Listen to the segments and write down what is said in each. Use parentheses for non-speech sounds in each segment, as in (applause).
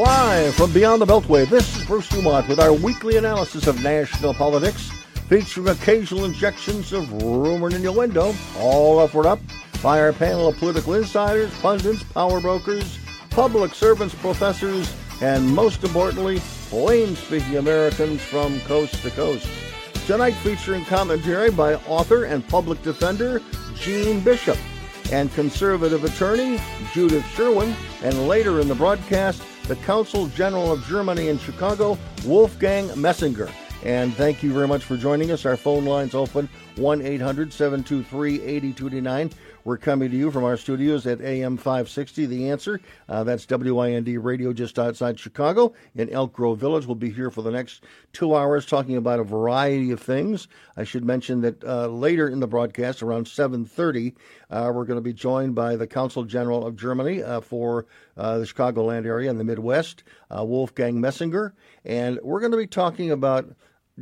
Live from Beyond the Beltway, this is Bruce DuMont with our weekly analysis of national politics, featuring occasional injections of rumor and innuendo, all upward up by our panel of political insiders, pundits, power brokers, public servants, professors, and most importantly, plain speaking Americans from coast to coast. Tonight featuring commentary by author and public defender Jeanne Bishop and conservative attorney Judith Sherwin, and later in the broadcast, the Consul General of Germany in Chicago, Wolfgang Moessinger. And thank you very much for joining us. Our phone line's open 1 800 723 8229. We're coming to you from our studios at AM 560. The answer uh, that's WIND radio just outside Chicago in Elk Grove Village. We'll be here for the next two hours talking about a variety of things. I should mention that uh, later in the broadcast, around 7:30, uh, we're going to be joined by the Consul General of Germany uh, for uh, the Chicagoland area and the Midwest, uh, Wolfgang Moessinger, and we're going to be talking about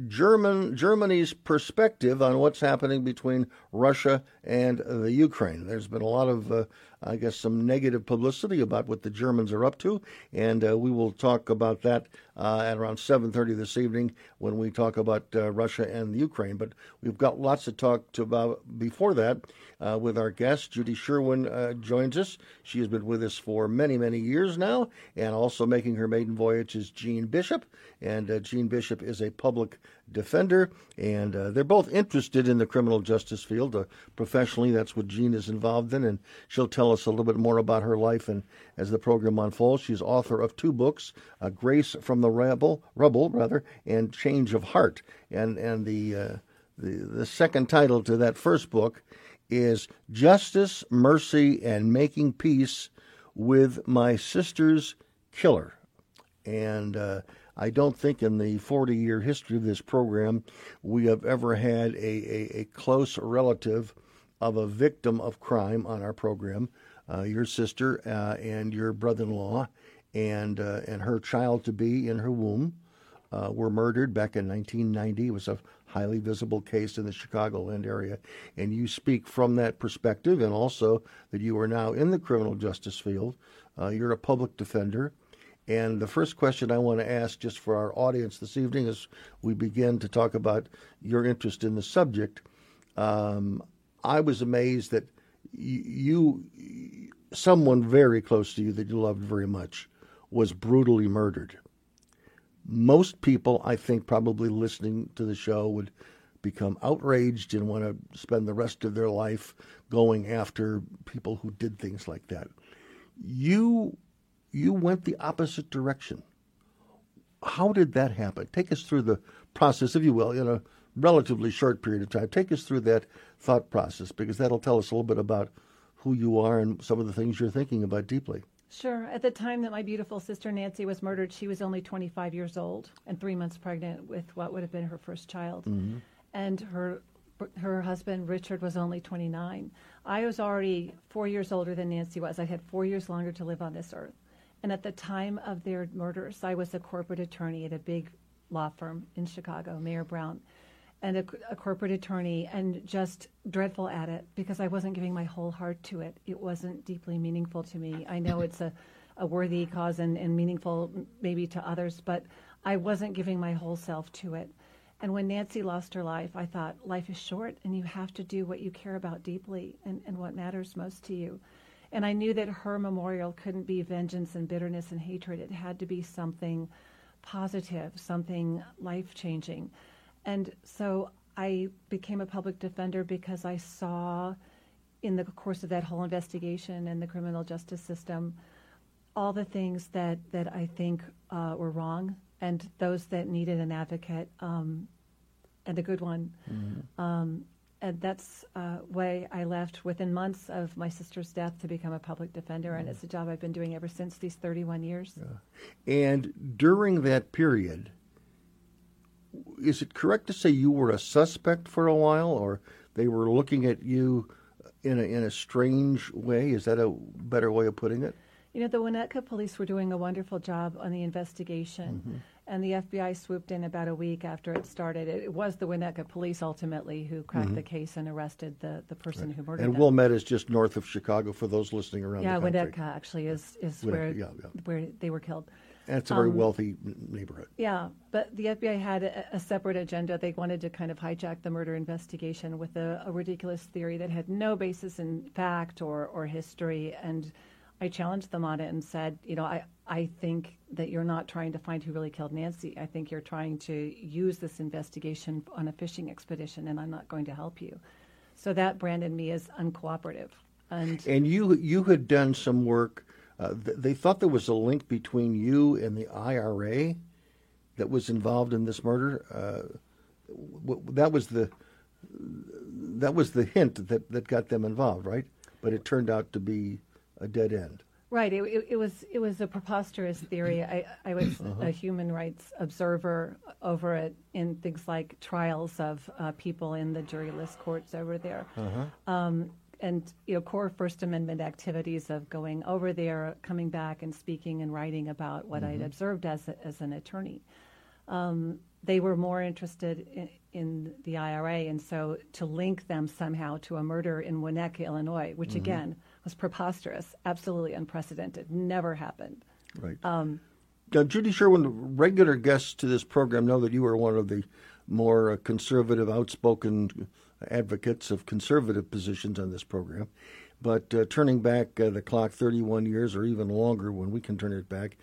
German Germany's perspective on what's happening between Russia and the Ukraine. There's been a lot of, uh, I guess, some negative publicity about what the Germans are up to, and uh, we will talk about that uh, at around 7:30 this evening when we talk about uh, Russia and the Ukraine. But we've got lots to talk to about before that uh, with our guest. Judy Sherwin uh, joins us. She has been with us for many, many years now, and also making her maiden voyage is Jeanne Bishop. And uh, Jeanne Bishop is a public defender, and uh, they're both interested in the criminal justice field. Uh, professionally, that's what Jeanne is involved in, and she'll tell us a little bit more about her life. And as the program unfolds, she's author of two books: uh, "Grace from the Rebel," Rubble, rather, and "Change of Heart." And and the the the second title to that first book is "Justice, Mercy, and Making Peace with My Sister's Killer." And uh, I don't think in the 40 year history of this program we have ever had a, a, a close relative of a victim of crime on our program. Uh, your sister uh, and your brother in law and, uh, and her child to be in her womb uh, were murdered back in 1990. It was a highly visible case in the Chicagoland area. And you speak from that perspective, and also that you are now in the criminal justice field. Uh, you're a public defender. And the first question I want to ask, just for our audience this evening, as we begin to talk about your interest in the subject, um, I was amazed that you, someone very close to you that you loved very much, was brutally murdered. Most people, I think, probably listening to the show would become outraged and want to spend the rest of their life going after people who did things like that. You you went the opposite direction. How did that happen? Take us through the process, if you will, in a relatively short period of time. Take us through that thought process because that'll tell us a little bit about who you are and some of the things you're thinking about deeply. Sure. At the time that my beautiful sister Nancy was murdered, she was only 25 years old and three months pregnant with what would have been her first child. Mm-hmm. And her her husband Richard was only 29. I was already four years older than Nancy was. I had four years longer to live on this earth. And at the time of their murders, I was a corporate attorney at a big law firm in Chicago, Mayer Brown, and a, a, corporate attorney, and just dreadful at it because I wasn't giving my whole heart to it. It wasn't deeply meaningful to me. I know it's a, a worthy cause and, and meaningful maybe to others, but I wasn't giving my whole self to it. And when Nancy lost her life, I thought life is short and you have to do what you care about deeply and, and what matters most to you. And I knew that her memorial couldn't be vengeance and bitterness and hatred. It had to be something positive, something life changing. And so I became a public defender because I saw in the course of that whole investigation and the criminal justice system all the things that, that I think uh, were wrong and those that needed an advocate um, and a good one. Mm-hmm. Um, and that's uh, why I left within months of my sister's death to become a public defender, and it's a job I've been doing ever since these 31 years. Yeah. And during that period, is it correct to say you were a suspect for a while, or they were looking at you in a, in a strange way? Is that a better way of putting it? You know, the Winnetka police were doing a wonderful job on the investigation. Mm-hmm and the FBI swooped in about a week after it started. It, was the Winnetka police ultimately who cracked mm-hmm. the case and arrested the, the person right. who murdered and them. Wilmette is just north of Chicago for those listening around yeah, the Winnetka actually is, is where, yeah, yeah. where they were killed. It's a very um, wealthy neighborhood. Yeah, but the FBI had a, a, separate agenda. They wanted to kind of hijack the murder investigation with a, a ridiculous theory that had no basis in fact or, or history. And I challenged them on it and said, you know, I, I think that you're not trying to find who really killed Nancy. I think you're trying to use this investigation on a fishing expedition, and I'm not going to help you. So that branded me as uncooperative. And, and you you had done some work. Uh, th- they thought there was a link between you and the IRA that was involved in this murder. Uh, w- that was the that was the hint that, that got them involved, right? But it turned out to be a dead end. Right. It, it, it, was it was a preposterous theory. I, I was uh-huh. a human rights observer over it in things like trials of uh, people in the juryless courts over there. Uh-huh. Um, and you know, core First Amendment activities of going over there, coming back, and speaking and writing about what mm-hmm. I'd observed as a, as an attorney. Um, they were more interested in, in, the IRA, and so to link them somehow to a murder in Winnetka, Illinois, which mm-hmm. again was preposterous, absolutely unprecedented, never happened. Right. Um, now, Judy Sherwin, regular guests to this program know that you are one of the more uh, conservative, outspoken advocates of conservative positions on this program. But uh, turning back uh, the clock 31 years or even longer when we can turn it back,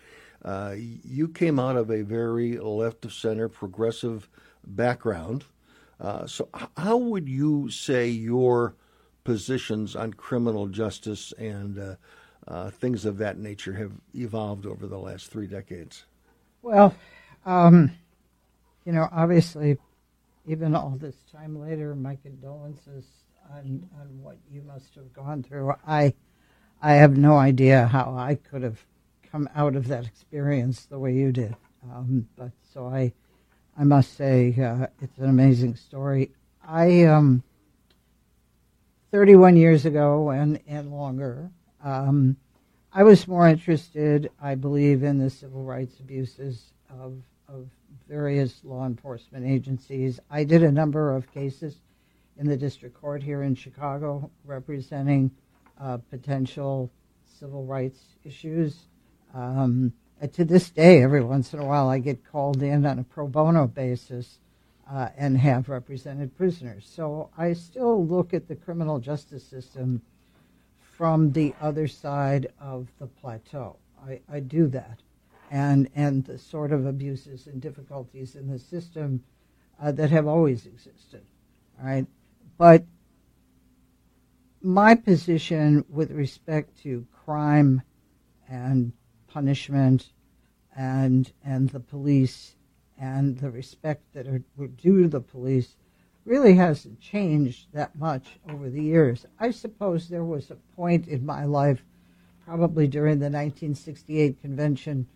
uh, you came out of a very left of center progressive background. Uh, so, how would you say your positions on criminal justice and uh, uh, things of that nature have evolved over the last three decades? Well, um, you know, obviously, even all this time later, my condolences on, on what you must have gone through. I, I have no idea how I could have come out of that experience the way you did. Um, but so I, I must say, uh, it's an amazing story. I, um, 31 years ago and, and longer. Um, I was more interested, I believe, in the civil rights abuses of, of various law enforcement agencies. I did a number of cases in the district court here in Chicago representing uh, potential civil rights issues. Um, to this day, every once in a while, I get called in on a pro bono basis uh, and have represented prisoners. So I still look at the criminal justice system from the other side of the plateau. I, I do that. And, and the sort of abuses and difficulties in the system uh, that have always existed. All right. But my position with respect to crime and punishment and, and the police and the respect that are due to the police really hasn't changed that much over the years. I suppose there was a point in my life, probably during the 1968 convention,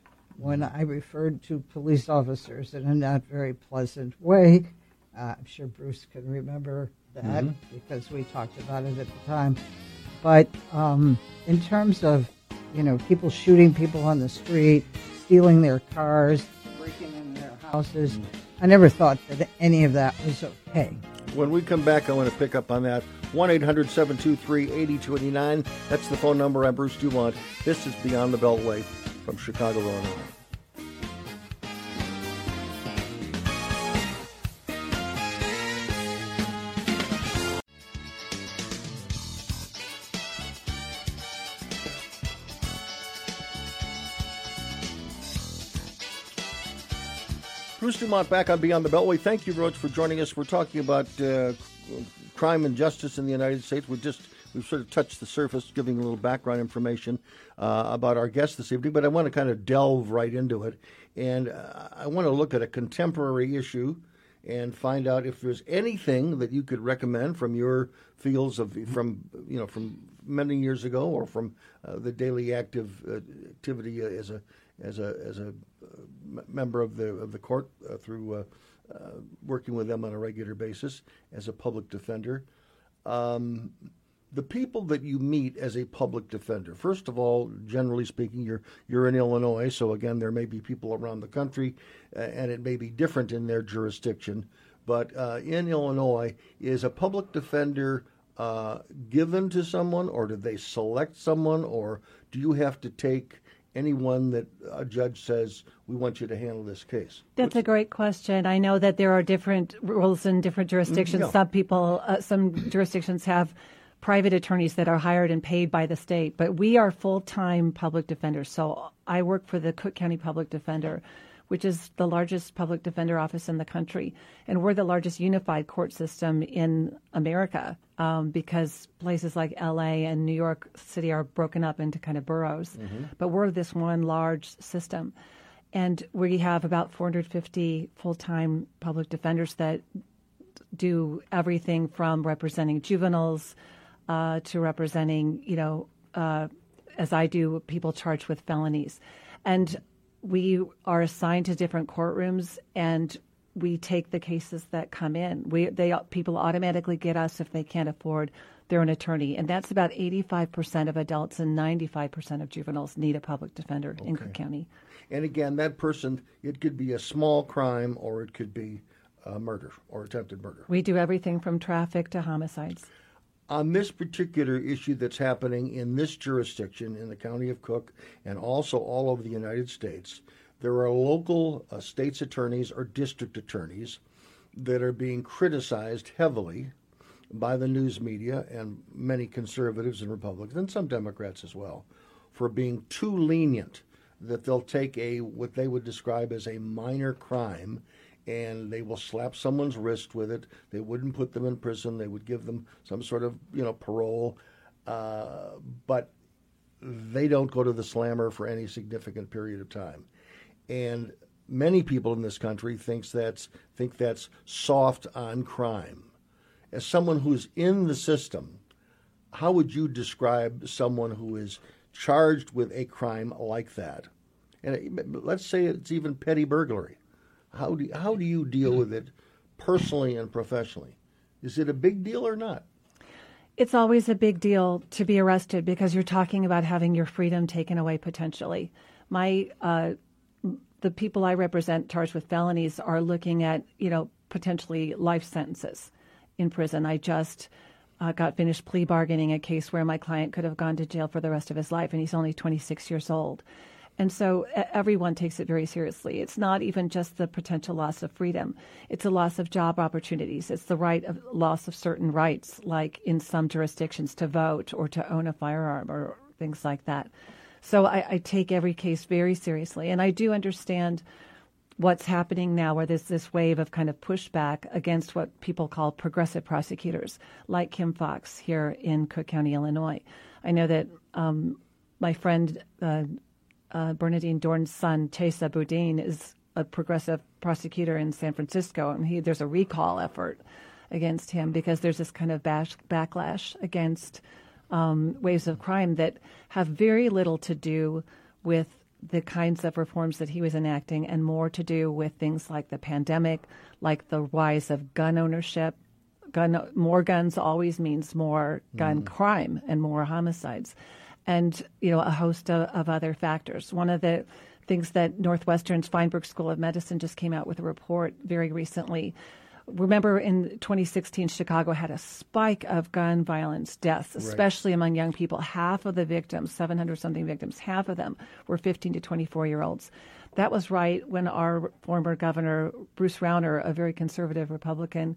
when I referred to police officers in a not very pleasant way. Uh, I'm sure Bruce can remember that mm-hmm. because we talked about it at the time. But um, in terms of, you know, people shooting people on the street, stealing their cars, breaking in their houses. I never thought that any of that was okay. When we come back, I want to pick up on that. 1 800 723 8289. That's the phone number. I'm Bruce DuMont. This is Beyond the Beltway from Chicago, Illinois. Bruce DuMont back on Beyond the Beltway. Thank you, Rhodes, for joining us. We're talking about uh, crime and justice in the United States. We're just we've sort of touched the surface, giving a little background information uh, about our guest this evening. But I want to kind of delve right into it, and uh, I want to look at a contemporary issue and find out if there's anything that you could recommend from your fields of from you know from many years ago or from uh, the daily active uh, activity as a as a as a uh, member of the of the court uh, through uh, uh, working with them on a regular basis as a public defender. Um, the people that you meet as a public defender, first of all, generally speaking, you're you're in Illinois, so again, there may be people around the country, and it may be different in their jurisdiction. But uh, in Illinois, is a public defender uh, given to someone, or do they select someone, or do you have to take anyone that a judge says we want you to handle this case? That's a great question. I know that there are different rules in different jurisdictions. yeah. Some people, uh, some jurisdictions have private attorneys that are hired and paid by the state, but we are full time public defenders. So I work for the Cook County Public Defender, which is the largest public defender office in the country. And we're the largest unified court system in America um, because places like LA and New York City are broken up into kind of boroughs. But we're this one large system. And we have about 450 full time public defenders that do everything from representing juveniles uh, to representing, you know, uh, as I do, people charged with felonies. And we are assigned to different courtrooms and we take the cases that come in. We they people automatically get us if they can't afford their own attorney, and that's about 85% of adults and 95% of juveniles need a public defender in Cook County. And again, that person, it could be a small crime or it could be uh, murder or attempted murder. We do everything from traffic to homicides. On this particular issue that's happening in this jurisdiction in the county of Cook and also all over the United States, there are local uh, state's attorneys or district attorneys that are being criticized heavily by the news media and many conservatives and Republicans and some Democrats as well for being too lenient that they'll take a what they would describe as a minor crime and they will slap someone's wrist with it. They wouldn't put them in prison. They would give them some sort of you know parole, uh, but they don't go to the slammer for any significant period of time. And many people in this country thinks that's think that's soft on crime. As someone who's in the system, how would you describe someone who is charged with a crime like that? And let's say it's even petty burglary. How do how do you deal with it personally and professionally? Is it a big deal or not? It's always a big deal to be arrested because you're talking about having your freedom taken away potentially. My uh, the people I represent charged with felonies are looking at you know potentially life sentences in prison. I just uh, got finished plea bargaining a case where my client could have gone to jail for the rest of his life, and he's only 26 years old. And so everyone takes it very seriously. It's not even just the potential loss of freedom. It's a loss of job opportunities. It's the right of loss of certain rights, like in some jurisdictions to vote or to own a firearm or things like that. So I, I take every case very seriously. And I do understand what's happening now, where there's this wave of kind of pushback against what people call progressive prosecutors, like Kim Foxx here in Cook County, Illinois. I know that um, my friend uh, uh, Bernardine Dohrn's son, Chesa Boudin, is a progressive prosecutor in San Francisco, and he, there's a recall effort against him because there's this kind of bash, backlash against um, waves of crime that have very little to do with the kinds of reforms that he was enacting and more to do with things like the pandemic, like the rise of gun ownership. Gun, more guns always means more gun crime and more homicides, and you know a host of, of other factors. One of the things that Northwestern's Feinberg School of Medicine just came out with a report very recently. Remember in 2016 chicago had a spike of gun violence deaths especially among young people. Half of the victims 700 something victims half of them were 15 to 24 year olds that was right when our former governor bruce rauner a very conservative republican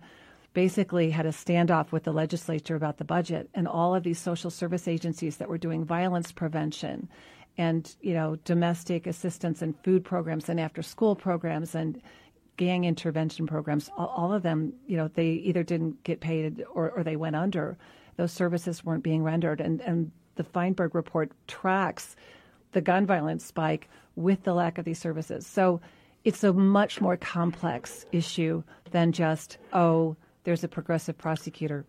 basically had a standoff with the legislature about the budget and all of these social service agencies that were doing violence prevention and you know domestic assistance and food programs and after school programs and gang intervention programs, all, all of them, you know, they either didn't get paid or, or they went under. Those services weren't being rendered. And, and the Feinberg report tracks the gun violence spike with the lack of these services. So it's a much more complex issue than just, oh, there's a progressive prosecutor.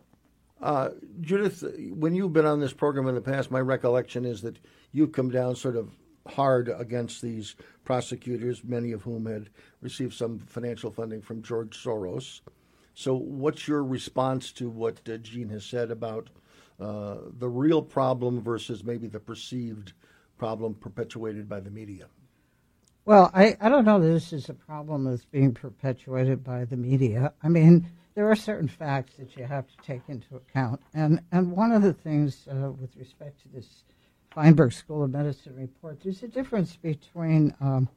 Uh, Judith, when you've been on this program in the past, my recollection is that you've come down sort of hard against these prosecutors, many of whom had received some financial funding from George Soros. So, what's your response to what uh, Jeanne has said about uh, the real problem versus maybe the perceived problem perpetuated by the media? Well, I, I don't know that this is a problem that's being perpetuated by the media. I mean, there are certain facts that you have to take into account. And, and one of the things uh, with respect to this Feinberg School of Medicine report, there's a difference between um,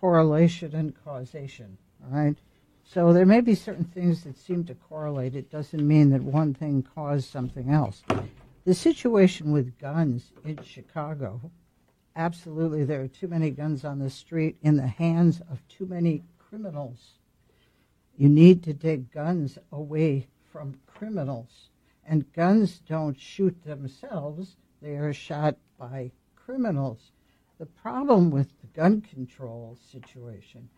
correlation and causation. All right. So there may be certain things that seem to correlate. It doesn't mean that one thing caused something else. The situation with guns in Chicago, absolutely, there are too many guns on the street in the hands of too many criminals. You need to take guns away from criminals. And guns don't shoot themselves, they are shot by criminals. The problem with the gun control situation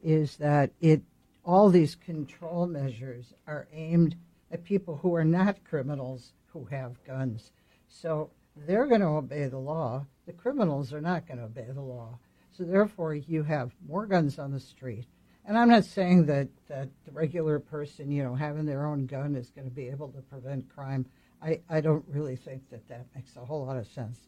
is that it all these control measures are aimed at people who are not criminals who have guns. So they're going to obey the law. The criminals are not going to obey the law. So therefore, you have more guns on the street. And I'm not saying that, that the regular person, you know, having their own gun is going to be able to prevent crime. I, I don't really think that that makes a whole lot of sense.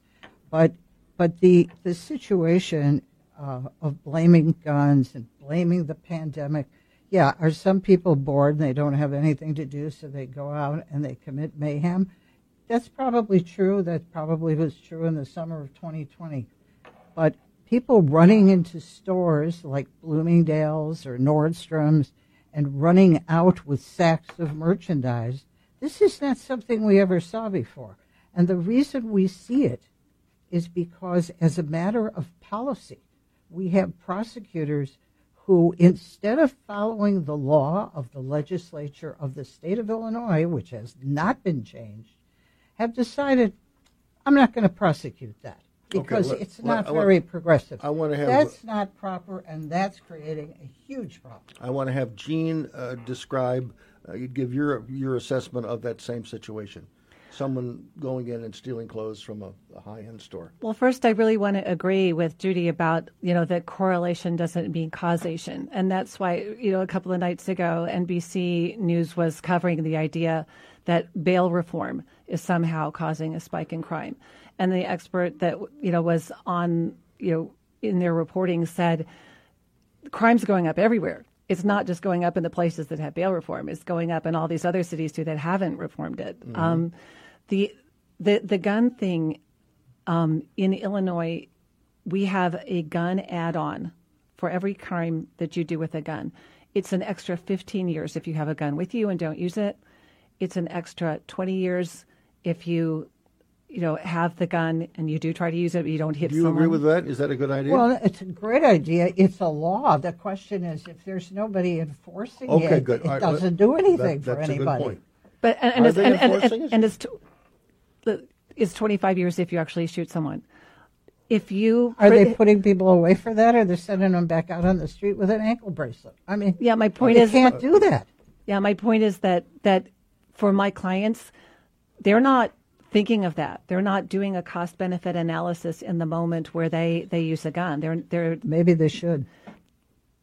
But, but the, the situation uh, of blaming guns and blaming the pandemic – yeah, are some people bored and they don't have anything to do, so they go out and they commit mayhem? That's probably true. That probably was true in the summer of 2020. But people running into stores like Bloomingdale's or Nordstrom's and running out with sacks of merchandise, this is not something we ever saw before. And the reason we see it is because, as a matter of policy, we have prosecutors who, instead of following the law of the legislature of the state of Illinois, which has not been changed, have decided, I'm not going to prosecute that because okay, it's not very want, progressive. I want to have that's not proper, and that's creating a huge problem. I want to have Jeanne uh, describe, uh, give your your assessment of that same situation someone going in and stealing clothes from a, a high-end store? Well, first, I really want to agree with Judy about you know that correlation doesn't mean causation, and that's why you know a couple of nights ago, NBC News was covering the idea that bail reform is somehow causing a spike in crime, and the expert that you know was on you know in their reporting said crime's going up everywhere it's not just going up in the places that have bail reform. It's going up in all these other cities too that haven't reformed it. Mm-hmm. Um, the the the gun thing um, in Illinois, we have a gun add-on for every crime that you do with a gun. It's an extra 15 years if you have a gun with you and don't use it. It's an extra 20 years if you you know, have the gun and you do try to use it, but you don't hit Do you someone. agree with that? Is that a good idea? Well, it's a great idea. It's a law. The question is, if there's nobody enforcing okay, it, good. it right, doesn't do anything that, for anybody. But and, and, it's, and, and, and, it's is 25 years if you actually shoot someone. If you are they putting people away for that, or they're sending them back out on the street with an ankle bracelet? I mean, yeah, my point is, is can't do that. Yeah, my point is that that for my clients, they're not thinking of that. They're not doing a cost benefit analysis in the moment where they they use a gun. They're they're maybe they should,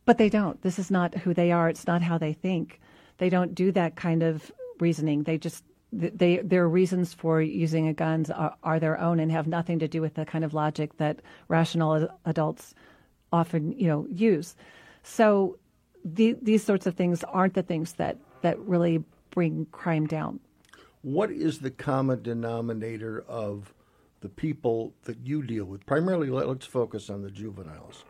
but they don't. This is not who they are. It's not how they think. They don't do that kind of reasoning. They just they their reasons for using a guns are, are, their own and have nothing to do with the kind of logic that rational adults often you know use. So the, these sorts of things aren't the things that that really bring crime down. What is the common denominator of the people that you deal with? Primarily, let's focus on the juveniles.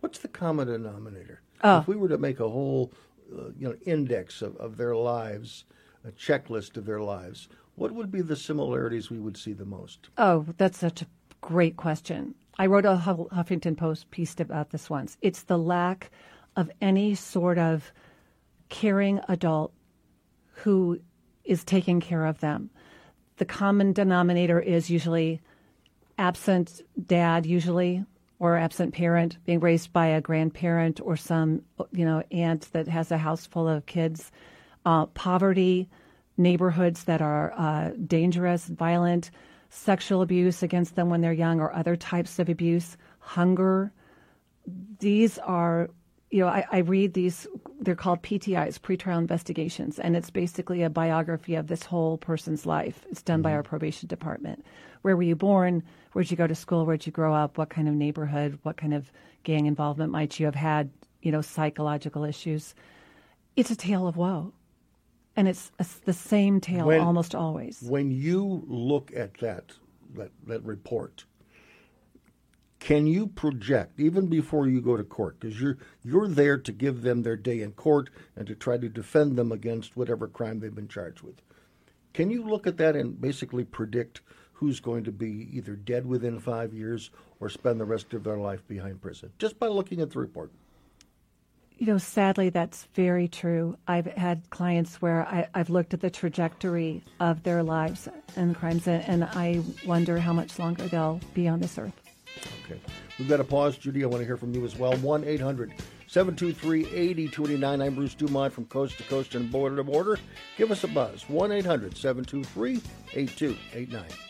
What's the common denominator? Oh. If we were to make a whole, uh, you know, index of, of their lives, a checklist of their lives, what would be the similarities we would see the most? Oh, that's such a great question. I wrote a Huffington Post piece about this once. It's the lack of any sort of caring adult who is taking care of them. The common denominator is usually absent dad, usually, or absent parent being raised by a grandparent or some, you know, aunt that has a house full of kids uh, poverty, neighborhoods that are uh, dangerous, violent, sexual abuse against them when they're young, or other types of abuse, hunger. These are, you know, I, I read these, they're called PTIs, pretrial investigations, and it's basically a biography of this whole person's life. It's done mm-hmm. by our probation department. Where were you born? Where'd you go to school? Where'd you grow up? What kind of neighborhood? What kind of gang involvement might you have had? You know, psychological issues. It's a tale of woe and it's a, the same tale when, almost always. When you look at that that, that report, can you project even before you go to court because you're you're there to give them their day in court and to try to defend them against whatever crime they've been charged with can you look at that and basically predict who's going to be either dead within five years or spend the rest of their life behind prison just by looking at the report you know, sadly, that's very true. I've had clients where I, have looked at the trajectory of their lives and crimes, and I wonder how much longer they'll be on this earth. Okay. We've got to pause. Judy, I want to hear from you as well. 1 800 723 8029. I'm Bruce DuMont from Coast to Coast and Border to Border. Give us a buzz. 1 800 723 8289.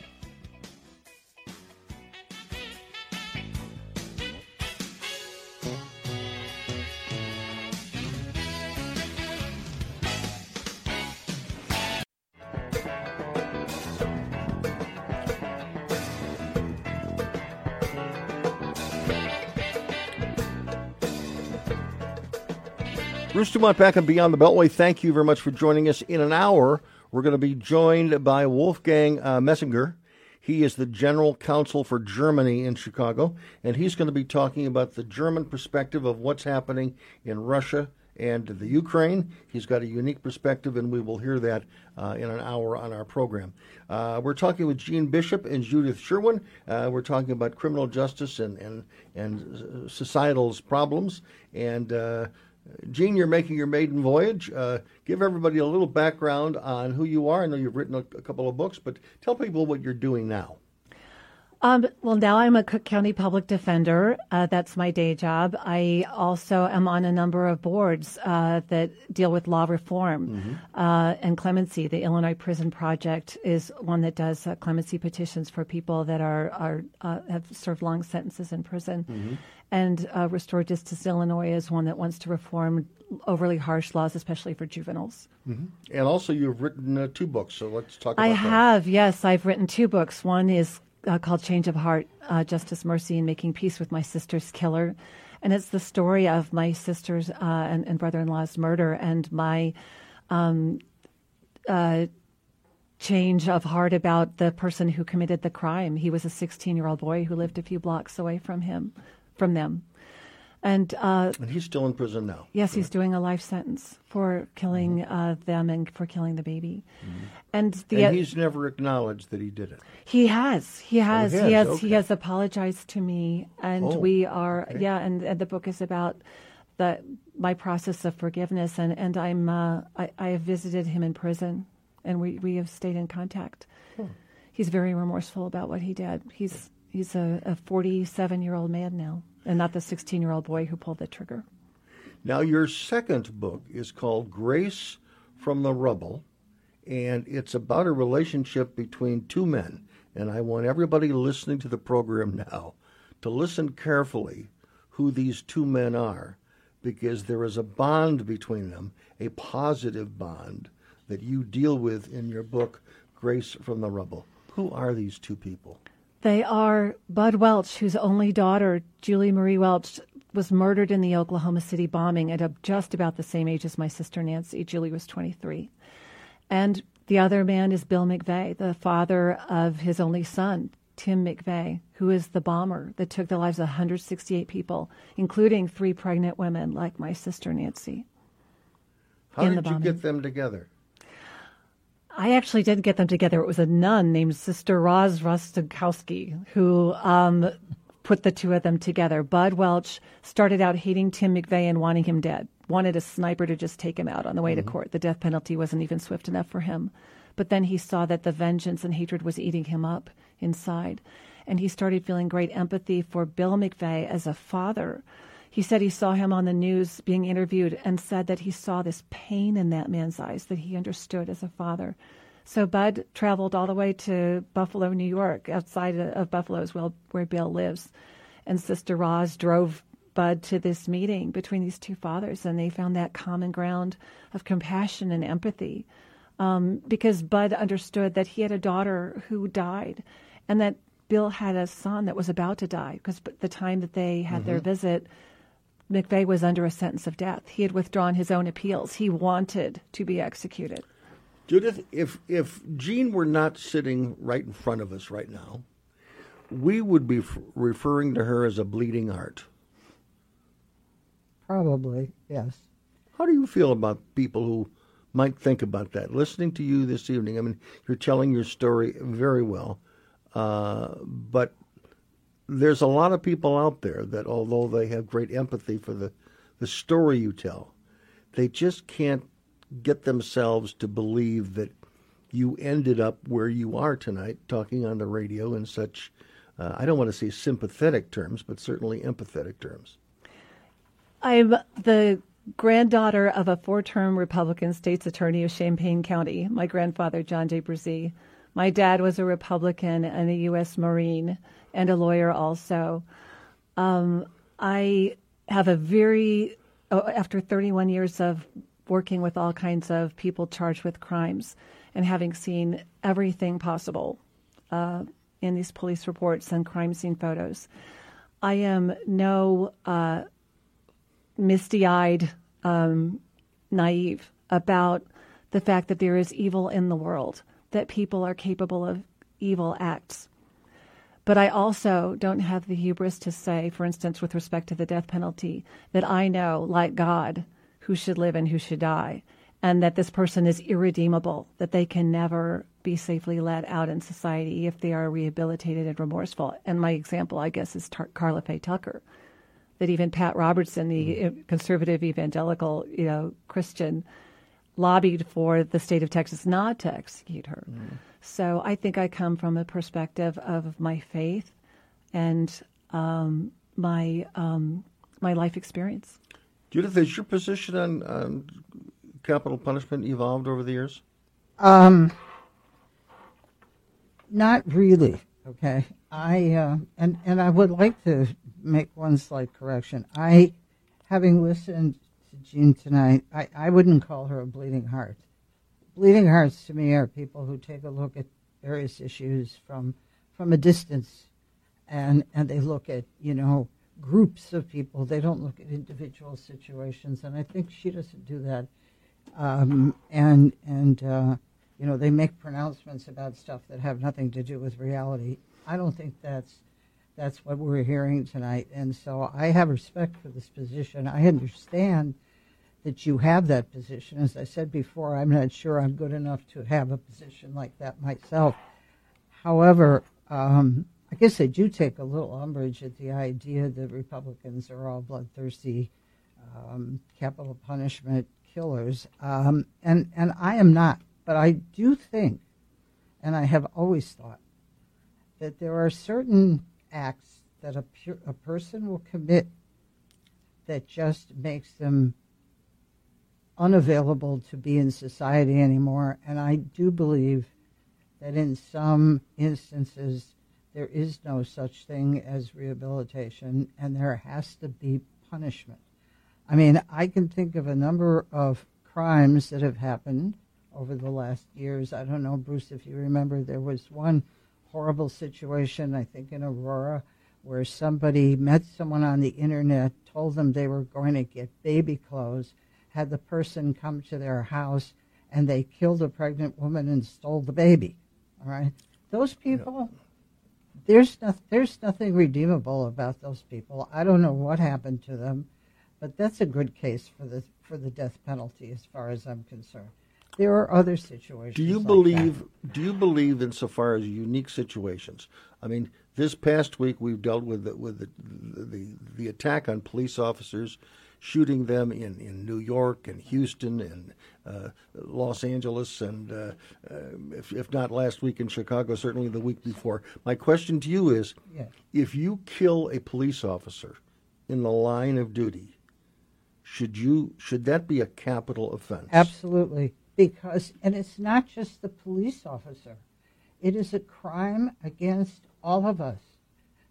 Bruce DuMont back on Beyond the Beltway. Thank you very much for joining us. In an hour, we're going to be joined by Wolfgang uh, Moessinger. He is the general consul for Germany in Chicago, and he's going to be talking about the German perspective of what's happening in Russia and the Ukraine. He's got a unique perspective, and we will hear that uh, in an hour on our program. Uh, we're talking with Jeanne Bishop and Judith Sherwin. Uh, we're talking about criminal justice and and and societal problems and uh, Jeanne, you're making your maiden voyage. Uh, give everybody a little background on who you are. I know you've written a, a couple of books, but tell people what you're doing now. Um, well, now I'm a Cook County public defender. Uh, that's my day job. I also am on a number of boards uh, that deal with law reform mm-hmm. uh, and clemency. The Illinois Prison Project is one that does uh, clemency petitions for people that are are uh, have served long sentences in prison. Mm-hmm. And uh, Restore Justice Illinois is one that wants to reform overly harsh laws, especially for juveniles. Mm-hmm. And also, you've written two books, so let's talk about I that. have, yes. I've written two books. One is uh, called Change of Heart uh, Justice, Mercy, and Making Peace with My Sister's Killer. And it's the story of my sister's uh, and, and brother in law's murder and my um, uh, change of heart about the person who committed the crime. He was a 16 year old boy who lived a few blocks away from him, from them. And, uh, and he's still in prison now. Yes, he's doing a life sentence for killing mm-hmm. uh, them and for killing the baby. Mm-hmm. And, the, and he's never acknowledged that he did it. He has. He has. Oh, he has. He has, okay. he has, apologized to me, and oh, we are. Okay. Yeah, and, and the book is about the my process of forgiveness, and and I'm uh, I, I have visited him in prison, and we we have stayed in contact. Hmm. He's very remorseful about what he did. He's he's a, a 47 year old man now and not the 16 year old boy who pulled the trigger. Now, your second book is called Grace from the Rubble, and it's about a relationship between two men. And I want everybody listening to the program now to listen carefully who these two men are, because there is a bond between them, a positive bond that you deal with in your book, Grace from the Rubble. Who are these two people? They are Bud Welch, whose only daughter, Julie Marie Welch, was murdered in the Oklahoma City bombing at just about the same age as my sister Nancy. Julie was 23. And the other man is Bill McVeigh, the father of his only son, Tim McVeigh, who is the bomber that took the lives of 168 people, including three pregnant women like my sister Nancy. How did you get them together? I actually did get them together. It was a nun named Sister Roz Rostakowski who um, put the two of them together. Bud Welch started out hating Tim McVeigh and wanting him dead, wanted a sniper to just take him out on the way mm-hmm. to court. The death penalty wasn't even swift enough for him. But then he saw that the vengeance and hatred was eating him up inside. And he started feeling great empathy for Bill McVeigh as a father he said he saw him on the news being interviewed and said that he saw this pain in that man's eyes that he understood as a father. So Bud traveled all the way to Buffalo, New York, outside of Buffalo as well, where Bill lives. And Sister Roz drove Bud to this meeting between these two fathers, and they found that common ground of compassion and empathy. Um, because Bud understood that he had a daughter who died, and that Bill had a son that was about to die. Because the time that they had mm-hmm. their visit, McVeigh was under a sentence of death. He had withdrawn his own appeals. He wanted to be executed. Judith, if if Jeanne were not sitting right in front of us right now, we would be f- referring to her as a bleeding heart. Probably, yes. How do you feel about people who might think about that? Listening to you this evening, I mean, you're telling your story very well, uh, but there's a lot of people out there that, although they have great empathy for the, the story you tell, they just can't get themselves to believe that you ended up where you are tonight, talking on the radio in such, uh, I don't want to say sympathetic terms, but certainly empathetic terms. I'm the granddaughter of a four term Republican state's attorney of Champaign County, my grandfather, John J. Brzee. My dad was a Republican and a U.S. Marine and a lawyer also. Um, I have a very, oh, after 31 years of working with all kinds of people charged with crimes and having seen everything possible uh, in these police reports and crime scene photos, I am no uh, misty eyed, um, naive about the fact that there is evil in the world, that people are capable of evil acts. But I also don't have the hubris to say, for instance, with respect to the death penalty, that I know, like God, who should live and who should die, and that this person is irredeemable, that they can never be safely let out in society if they are rehabilitated and remorseful. And my example, I guess, is Tar- Karla Faye Tucker, that even Pat Robertson, the mm. conservative evangelical, you know, Christian, lobbied for the state of Texas not to execute her. Mm. So I think I come from a perspective of my faith and um, my um, my life experience. Judith, has your position on, on capital punishment evolved over the years? Um, not really. Okay, I uh, and and I would like to make one slight correction. I, having listened to Jeanne tonight, I, I wouldn't call her a bleeding heart. Bleeding hearts to me are people who take a look at various issues from from a distance, and and they look at you know groups of people. They don't look at individual situations, and I think she doesn't do that. Um, and and uh, you know they make pronouncements about stuff that have nothing to do with reality. I don't think that's that's what we're hearing tonight, and so I have respect for this position. I understand that you have that position. As I said before, I'm not sure I'm good enough to have a position like that myself. However, um, I guess I do take a little umbrage at the idea that Republicans are all bloodthirsty, um, capital punishment killers, um, and and I am not. But I do think, and I have always thought, that there are certain acts that a, pure, a person will commit that just makes them unavailable to be in society anymore. And I do believe that in some instances there is no such thing as rehabilitation and there has to be punishment. I mean, I can think of a number of crimes that have happened over the last years. I don't know, Bruce, if you remember, there was one horrible situation, I think in Aurora, where somebody met someone on the internet, told them they were going to get baby clothes, had the person come to their house and they killed a pregnant woman and stole the baby. All right, those people. There's no, there's nothing redeemable about those people. I don't know what happened to them, but that's a good case for the for the death penalty, as far as I'm concerned. There are other situations. Do you like believe? That. Do you believe, insofar as unique situations? I mean, this past week we've dealt with the, with the, the the attack on police officers shooting them in, in New York and Houston and uh, Los Angeles, and uh, uh, if, if not last week in Chicago, certainly the week before. My question to you is yeah. if you kill a police officer in the line of duty, should you should that be a capital offense? Absolutely, because and it's not just the police officer; it is a crime against all of us.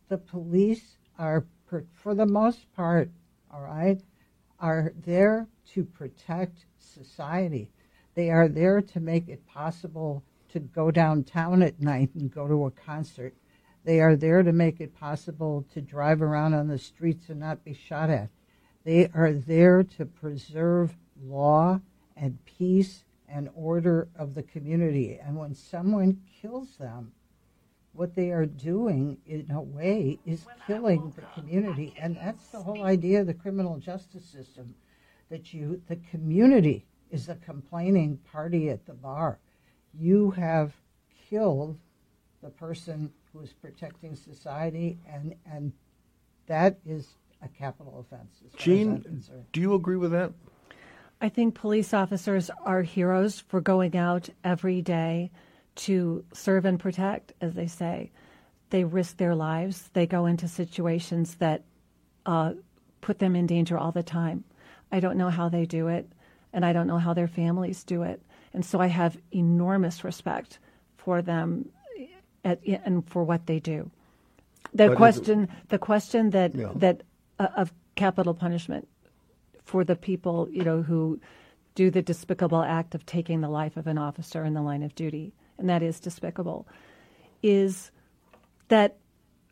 The police are, for the most part, all right, are there to protect society. They are there to make it possible to go downtown at night and go to a concert. They are there to make it possible to drive around on the streets and not be shot at. They are there to preserve law and peace and order of the community. And when someone kills them, what they are doing in a way is killing the community and that's the whole idea of the criminal justice system that you the community is the complaining party at the bar you have killed the person who is protecting society and and that is a capital offense as far as I'm Jeanne, concerned. do you agree with that? I think police officers are heroes for going out every day to serve and protect, as they say. They risk their lives. They go into situations that uh, put them in danger all the time. I don't know how they do it, and I don't know how their families do it. And so I have enormous respect for them at, and for what they do. The But is it- question, the question that Yeah. that uh, of capital punishment for the people, you know, who do the despicable act of taking the life of an officer in the line of duty, and that is despicable, is that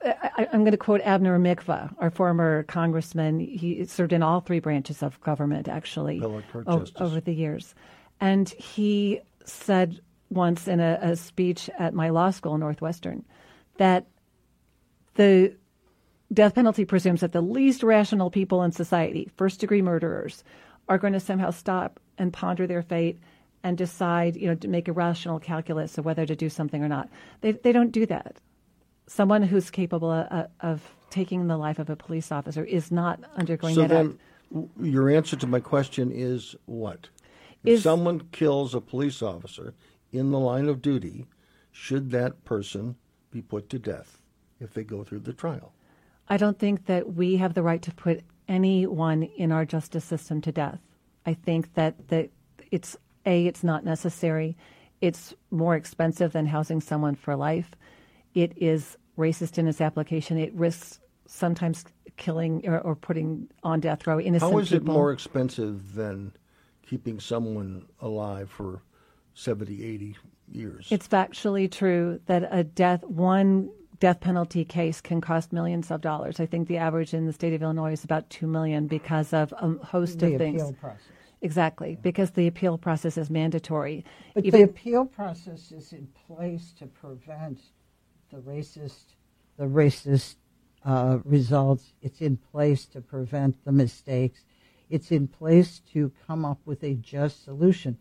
I, I'm going to quote Abner Mikva, our former congressman. He served in all three branches of government, actually, o- over the years. And he said once in a, a speech at my law school, Northwestern, that the death penalty presumes that the least rational people in society, first degree murderers, are going to somehow stop and ponder their fate and decide, you know, to make a rational calculus of whether to do something or not. They, they don't do that. Someone who's capable of, of taking the life of a police officer is not undergoing So that then, act. your answer to my question is what? If Is- someone kills a police officer in the line of duty, should that person be put to death if they go through the trial? I don't think that we have the right to put anyone in our justice system to death. I think that, that it's a it's not necessary. It's more expensive than housing someone for life. It is racist in its application. It risks sometimes killing or, or putting on death row innocent people. How is it people. more expensive than keeping someone alive for 70, 80 years? It's factually true that a death one death penalty case can cost millions of dollars. I think the average in the state of Illinois is about two million because of a host the of things. process. Exactly, because the appeal process is mandatory. But Even- the appeal process is in place to prevent the racist, the racist uh, results. It's in place to prevent the mistakes. It's in place to come up with a just solution.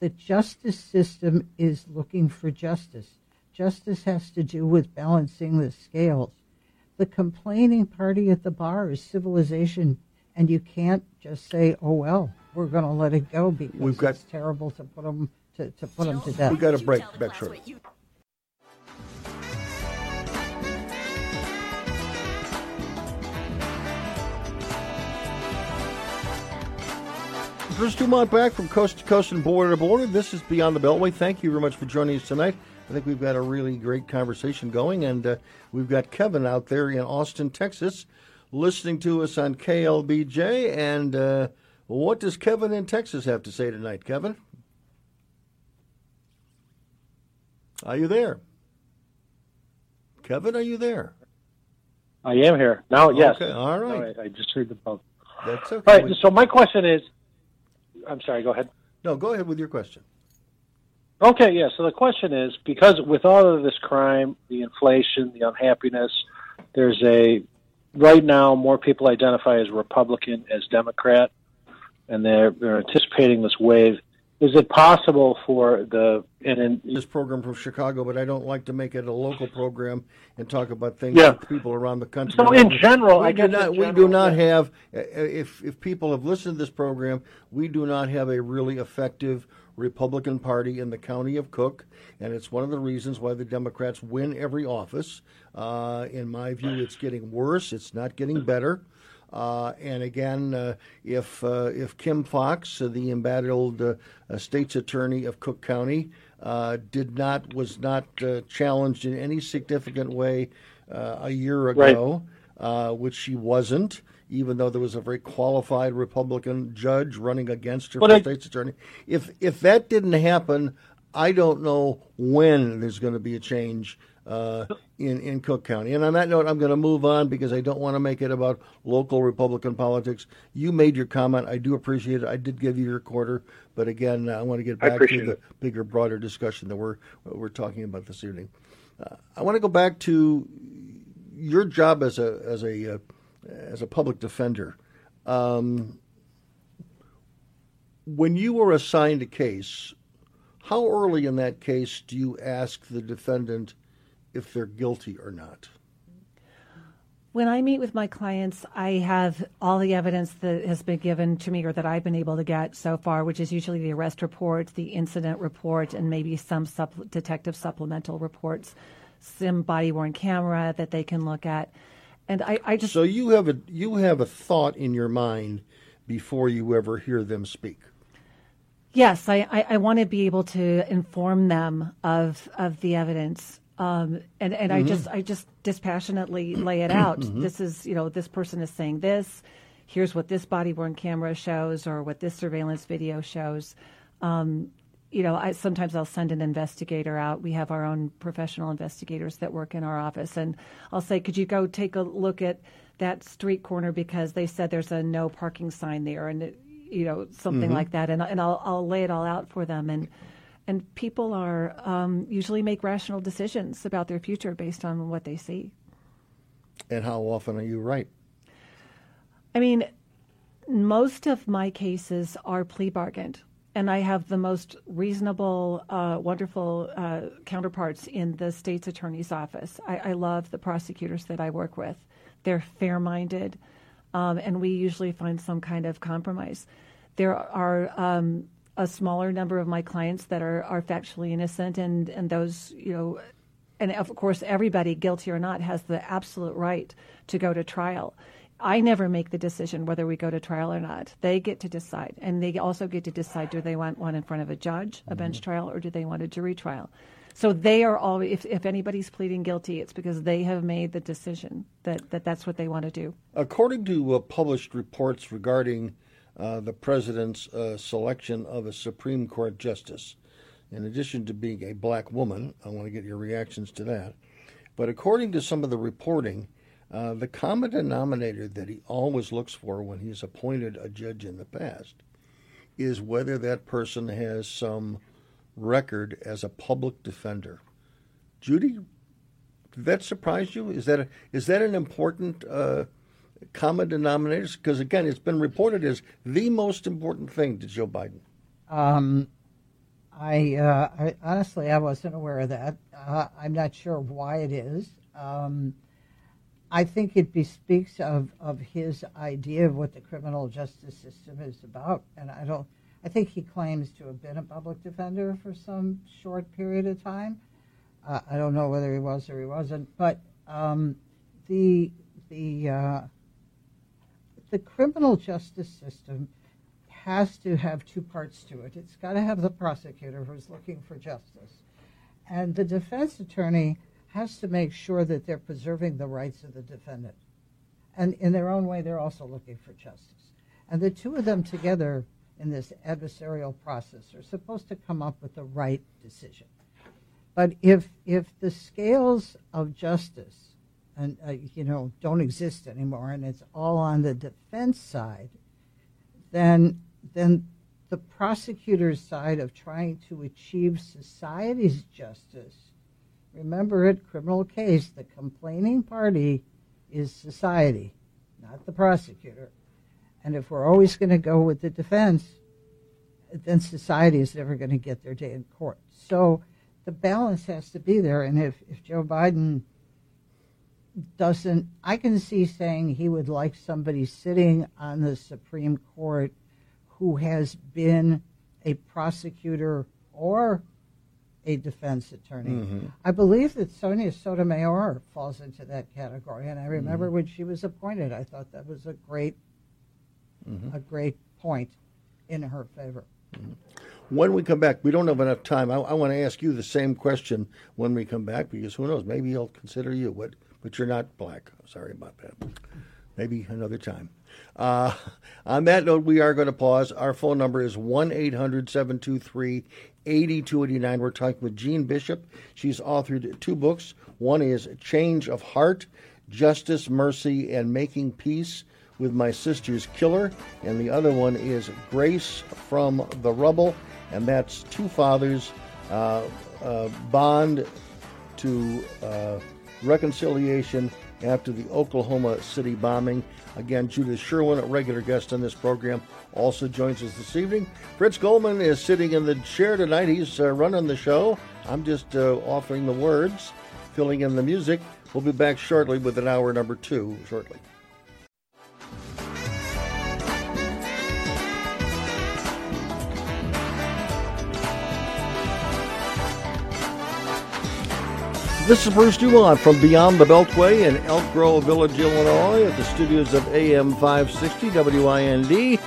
The justice system is looking for justice. Justice has to do with balancing the scales. The complaining party at the bar is civilization, and you can't just say, "Oh well, we're going to let it go because We've got- it's terrible to put them to, to put them to death." we got to break back shortly. Bruce DuMont back from coast to coast and border to border. This is Beyond the Beltway. Thank you very much for joining us tonight. I think we've got a really great conversation going, and uh, we've got Kevin out there in Austin, Texas, listening to us on KLBJ. And uh, what does Kevin in Texas have to say tonight, Kevin? Are you there? Kevin, are you there? I am here now. Yes. Okay, all right. All right. I just heard the phone. That's okay. All right. So my question is, I'm sorry. Go ahead. no, go ahead with your question. Okay. Yeah. So the question is, because with all of this crime, the inflation, the unhappiness, there's a right now more people identify as Republican as Democrat, and they're, they're anticipating this wave. Is it possible for the and in, This program from Chicago, but I don't like to make it a local program and talk about things Yeah. with people around the country. So in general, we I do not. in we do not yeah. have. uh, If if people have listened to this program, we do not have a really effective Republican Party in the county of Cook, and it's one of the reasons why the Democrats win every office. Uh, in my view, it's getting worse. It's not getting better. Uh, and again, uh, if uh, if Kim Foxx, uh, the embattled uh, uh, state's attorney of Cook County, uh, did not was not uh, challenged in any significant way uh, a year ago, uh, which she wasn't, even though there was a very qualified Republican judge running against her But for I- state's attorney. If if that didn't happen, I don't know when there's going to be a change uh, in in Cook County. And on that note, I'm going to move on because I don't want to make it about local Republican politics. You made your comment. I do appreciate it. I did give you your quarter, but again, I want to get back to the it. bigger, broader discussion that we're we're talking about this evening. Uh, I want to go back to your job as a as a uh, as a public defender. Um, when you were assigned a case, how early in that case do you ask the defendant if they're guilty or not? When I meet with my clients, I have all the evidence that has been given to me or that I've been able to get so far, which is usually the arrest report, the incident report, and maybe some supp- detective supplemental reports, some body worn camera that they can look at. And I, I just So you have a you have a thought in your mind before you ever hear them speak. Yes, I, I, I want to be able to inform them of of the evidence, um, and and I just I just dispassionately (clears throat) lay it out. This is you know this person is saying this. Here's what this body worn camera shows, or what this surveillance video shows. Um, you know, I sometimes I'll send an investigator out. We have our own professional investigators that work in our office, and I'll say, could you go take a look at that street corner because they said there's a no parking sign there, and it, you know something like that, and and I'll I'll lay it all out for them, and and people are um, usually make rational decisions about their future based on what they see. And how often are you right? I mean, most of my cases are plea bargained, and I have the most reasonable, uh, wonderful uh, counterparts in the state's attorney's office. I, I love the prosecutors that I work with. They're fair minded, um, and we usually find some kind of compromise. There are um, a smaller number of my clients that are, are factually innocent, and, and those, you know, and of course, everybody, guilty or not, has the absolute right to go to trial. I never make the decision whether we go to trial or not. They get to decide. And they also get to decide do they want one in front of a judge, a bench trial, or do they want a jury trial? So they are all, if, if anybody's pleading guilty, it's because they have made the decision that, that that's what they want to do. According to uh, published reports regarding uh, the president's uh, selection of a Supreme Court justice, in addition to being a black woman, I want to get your reactions to that. But according to some of the reporting, uh, the common denominator that he always looks for when he's appointed a judge in the past is whether that person has some record as a public defender. Judy, did that surprise you? Is that a, is that an important uh, common denominators? Because again, it's been reported as the most important thing to Joe Biden. Um, I, uh, I honestly, I wasn't aware of that. Uh, I'm not sure why it is. Um, I think it bespeaks of, of his idea of what the criminal justice system is about, and I don't. I think he claims to have been a public defender for some short period of time. Uh, I don't know whether he was or he wasn't, but um, the the uh, the criminal justice system has to have two parts to it. It's got to have the prosecutor who's looking for justice, and the defense attorney has to make sure that they're preserving the rights of the defendant. And in their own way, they're also looking for justice. And the two of them together in this adversarial process are supposed to come up with the right decision. But if if the scales of justice uh, you know don't exist anymore, and it's all on the defense side, then then the prosecutor's side of trying to achieve society's justice. Remember it, criminal case, the complaining party is society, not the prosecutor. And if we're always going to go with the defense, then society is never going to get their day in court. So the balance has to be there. And if, if Joe Biden doesn't, I can see saying he would like somebody sitting on the Supreme Court who has been a prosecutor or a defense attorney. Mm-hmm. I believe that Sonia Sotomayor falls into that category. And I remember Mm-hmm. when she was appointed, I thought that was a great, Mm-hmm. a great point in her favor. When we come back, we don't have enough time. I, I want to ask you the same question when we come back because who knows? Maybe he'll consider you. What? But you're not black. Sorry about that. Maybe another time. Uh, on that note, we are going to pause. Our phone number is 1 800 723 8289. We're talking with Jeanne Bishop. She's authored two books. One is Change of Heart Justice, Mercy, and Making Peace with My Sister's Killer. And the other one is Grace from the Rubble. And that's two fathers uh, uh, bond to uh, reconciliation after the Oklahoma City bombing. Again, Judith Sherwin, a regular guest on this program, also joins us this evening. Fritz Goldman is sitting in the chair tonight. He's uh, running the show. I'm just uh, offering the words, filling in the music. We'll be back shortly with an hour number two shortly. This is Bruce DuMont from Beyond the Beltway in Elk Grove Village, Illinois, at the studios of AM 560 WIND,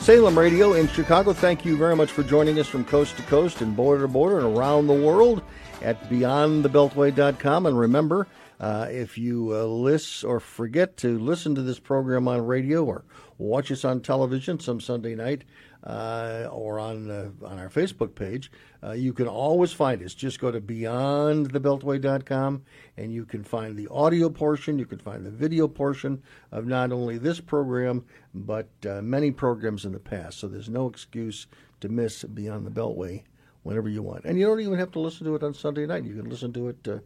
Salem Radio in Chicago. Thank you very much for joining us from coast to coast and border to border and around the world at beyondthebeltway.com. And remember, uh, if you uh, list or forget to listen to this program on radio or watch us on television some Sunday night, uh, or on uh, on our Facebook page. Uh, you can always find us. Just go to beyondthebeltway.com and you can find the audio portion. You can find the video portion of not only this program but uh, many programs in the past. So there's no excuse to miss Beyond the Beltway whenever you want. And you don't even have to listen to it on Sunday night. You can listen to it uh,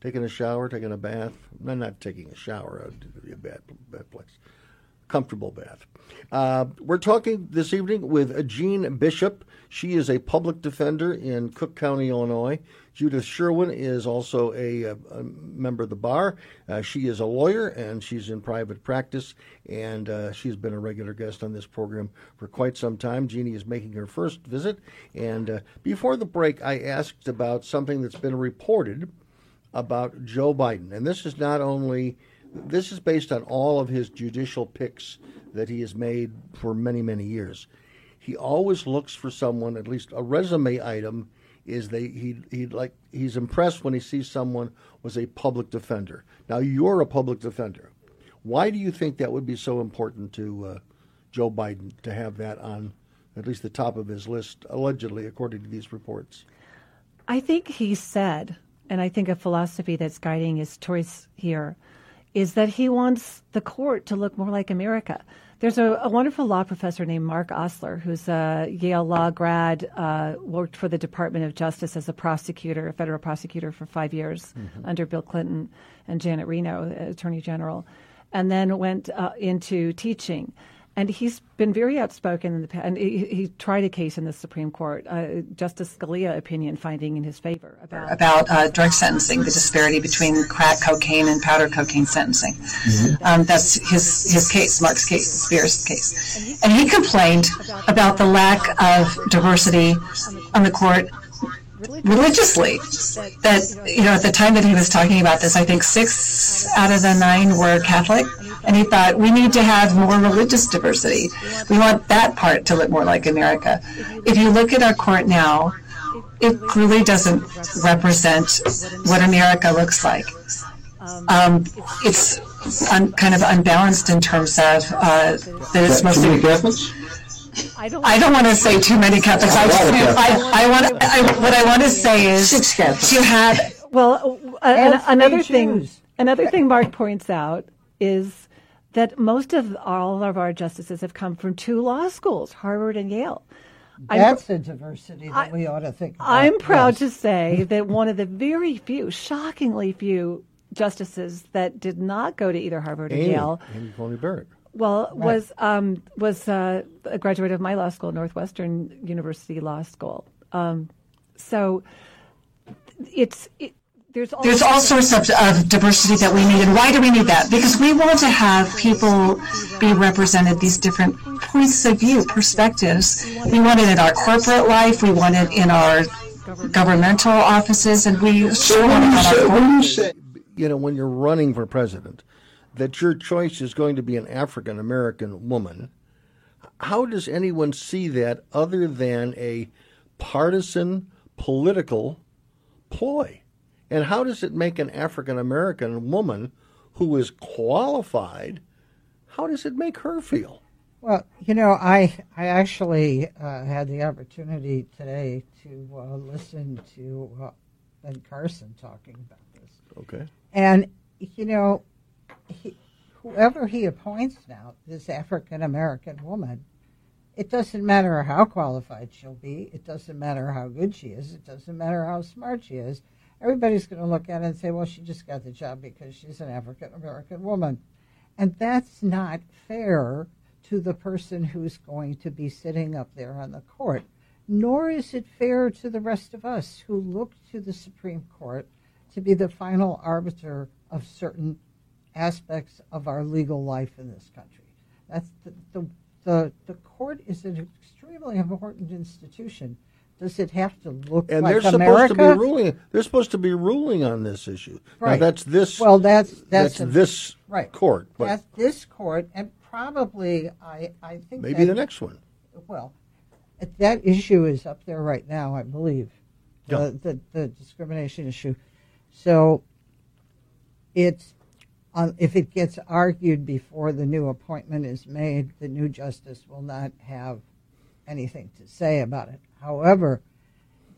taking a shower, taking a bath. No, not taking a shower. It'd be a bad, bad place comfortable bath. Uh, we're talking this evening with Jeanne Bishop. She is a public defender in Cook County, Illinois. Judith Sherwin is also a, a, a member of the bar. Uh, she is a lawyer and she's in private practice, and uh, she's been a regular guest on this program for quite some time. Jeannie is making her first visit. And uh, before the break, I asked about something that's been reported about Joe Biden. And this is not only this is based on all of his judicial picks that he has made for many, many years. He always looks for someone, at least a resume item is they he he like he's impressed when he sees someone was a public defender. Now you're a public defender. Why do you think that would be so important to uh, Joe Biden to have that on at least the top of his list, allegedly, according to these reports? I think he said, and I think a philosophy that's guiding his choice here is that he wants the court to look more like America. There's a, a wonderful law professor named Mark Osler, who's a Yale law grad, uh, worked for the Department of Justice as a prosecutor, a federal prosecutor for five years mm-hmm. under Bill Clinton and Janet Reno, Attorney General, and then went uh, into teaching and he's been very outspoken in the past. And he, he tried a case in the Supreme Court, uh, Justice Scalia opinion finding in his favor about about uh, drug sentencing, the disparity between crack cocaine and powder cocaine sentencing. Mm-hmm. Um, that's his his case, Mark's case, Spears' case, and he complained about the lack of diversity on the court religiously. That you know, at the time that he was talking about this, I think six out of the nine were Catholic, and he thought we need to have more religious diversity. We want that part to look more like America. If you look at our court now, it really doesn't represent what America looks like. Um, it's un, kind of unbalanced in terms of uh, that it's mostly Catholics. I don't, I don't want to say too many Catholics. I, I, I want I, what I want to say is Six Catholics. you have well uh, another thing another thing Mark points out is that most of all of our justices have come from two law schools, Harvard and Yale. That's I'm, a diversity that I, we ought to think about. I'm proud yes. to say that one of the very few, shockingly few justices that did not go to either Harvard or Yale. Amy Coney Barrett. Well, right. was um, was uh, a graduate of my law school, Northwestern University Law School. Um, so it's it, there's all, there's all sorts of, of, diversity that we need, and why do we need that? Because we want to have people be represented, these different points of view, perspectives. We want it in our corporate life, we want it in our governmental offices, and we sure want it on our. You know, when you're running for president that your choice is going to be an African American woman, how does anyone see that other than a partisan political ploy? And how does it make an African American woman who is qualified, how does it make her feel? Well, you know, I I actually uh, had the opportunity today to uh, listen to uh, Ben Carson talking about this, Okay. and you know, he, whoever he appoints now, this African American woman, it doesn't matter how qualified she'll be. It doesn't matter how good she is. It doesn't matter how smart she is. Everybody's going to look at it and say, "Well, she just got the job because she's an African American woman," and that's not fair to the person who's going to be sitting up there on the court. Nor is it fair to the rest of us who look to the Supreme Court to be the final arbiter of certain aspects of our legal life in this country. That's the, the, the, the court is an extremely important institution. Does it have to look And like they're America? supposed to be ruling. They're supposed to be ruling on this issue. Now, Right. that's this. Well, that's that's, that's, a- this right. court, but That's this court, and probably I I think maybe that- the next one. well, that issue is up there right now, I believe, Yeah. the, the, the discrimination issue. So it's um, if it gets argued before the new appointment is made, the new justice will not have anything to say about it. However,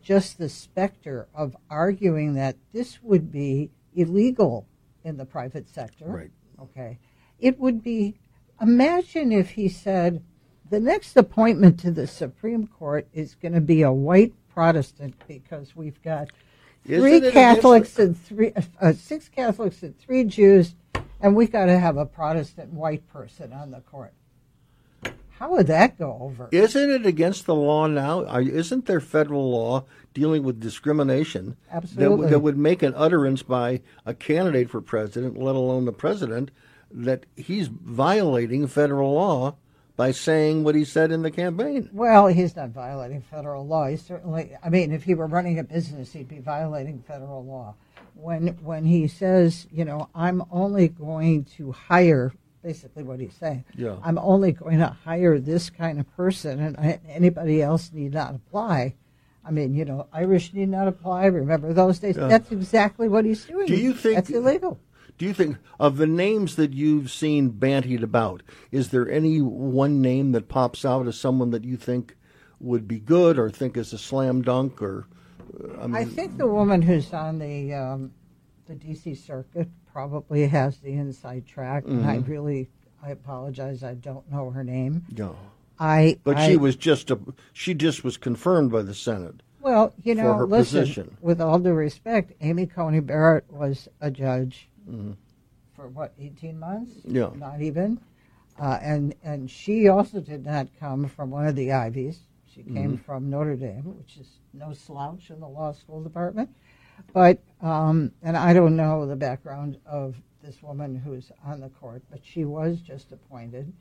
just the specter of arguing that this would be illegal in the private sector. Right. Okay. It would be, imagine if he said, the next appointment to the Supreme Court is going to be a white Protestant because we've got Isn't three Catholics and three, uh, six Catholics and three Jews, and we've got to have a Protestant white person on the court. How would that go over? Isn't it against the law now? Isn't there federal law dealing with discrimination that, Absolutely. w- that would make an utterance by a candidate for president, let alone the president, that he's violating federal law by saying what he said in the campaign? Well, he's not violating federal law. He certainly, I mean, if he were running a business, he'd be violating federal law. When when he says, you know, I'm only going to hire, basically what he's saying, Yeah. I'm only going to hire this kind of person, and I, anybody else need not apply. I mean, you know, Irish need not apply. Remember those days? Yeah. That's exactly what he's doing. Do you think- that's illegal? Do you think of the names that you've seen bantied about, is there any one name that pops out as someone that you think would be good or think is a slam dunk or uh, I mean I think the woman who's on the um, the DC circuit probably has the inside track, and I Mm-hmm. really I apologize, I don't know her name. no. I But I- she was just a she just was confirmed by the Senate. well, you for know, her listen. position. With all due respect, Amy Coney Barrett was a judge Mm-hmm. for what eighteen months? Yeah. not even. Uh, and and she also did not come from one of the Ivies. She came Mm-hmm. from Notre Dame, which is no slouch in the law school department. But um, and I don't know the background of this woman who's on the court, but she was just appointed.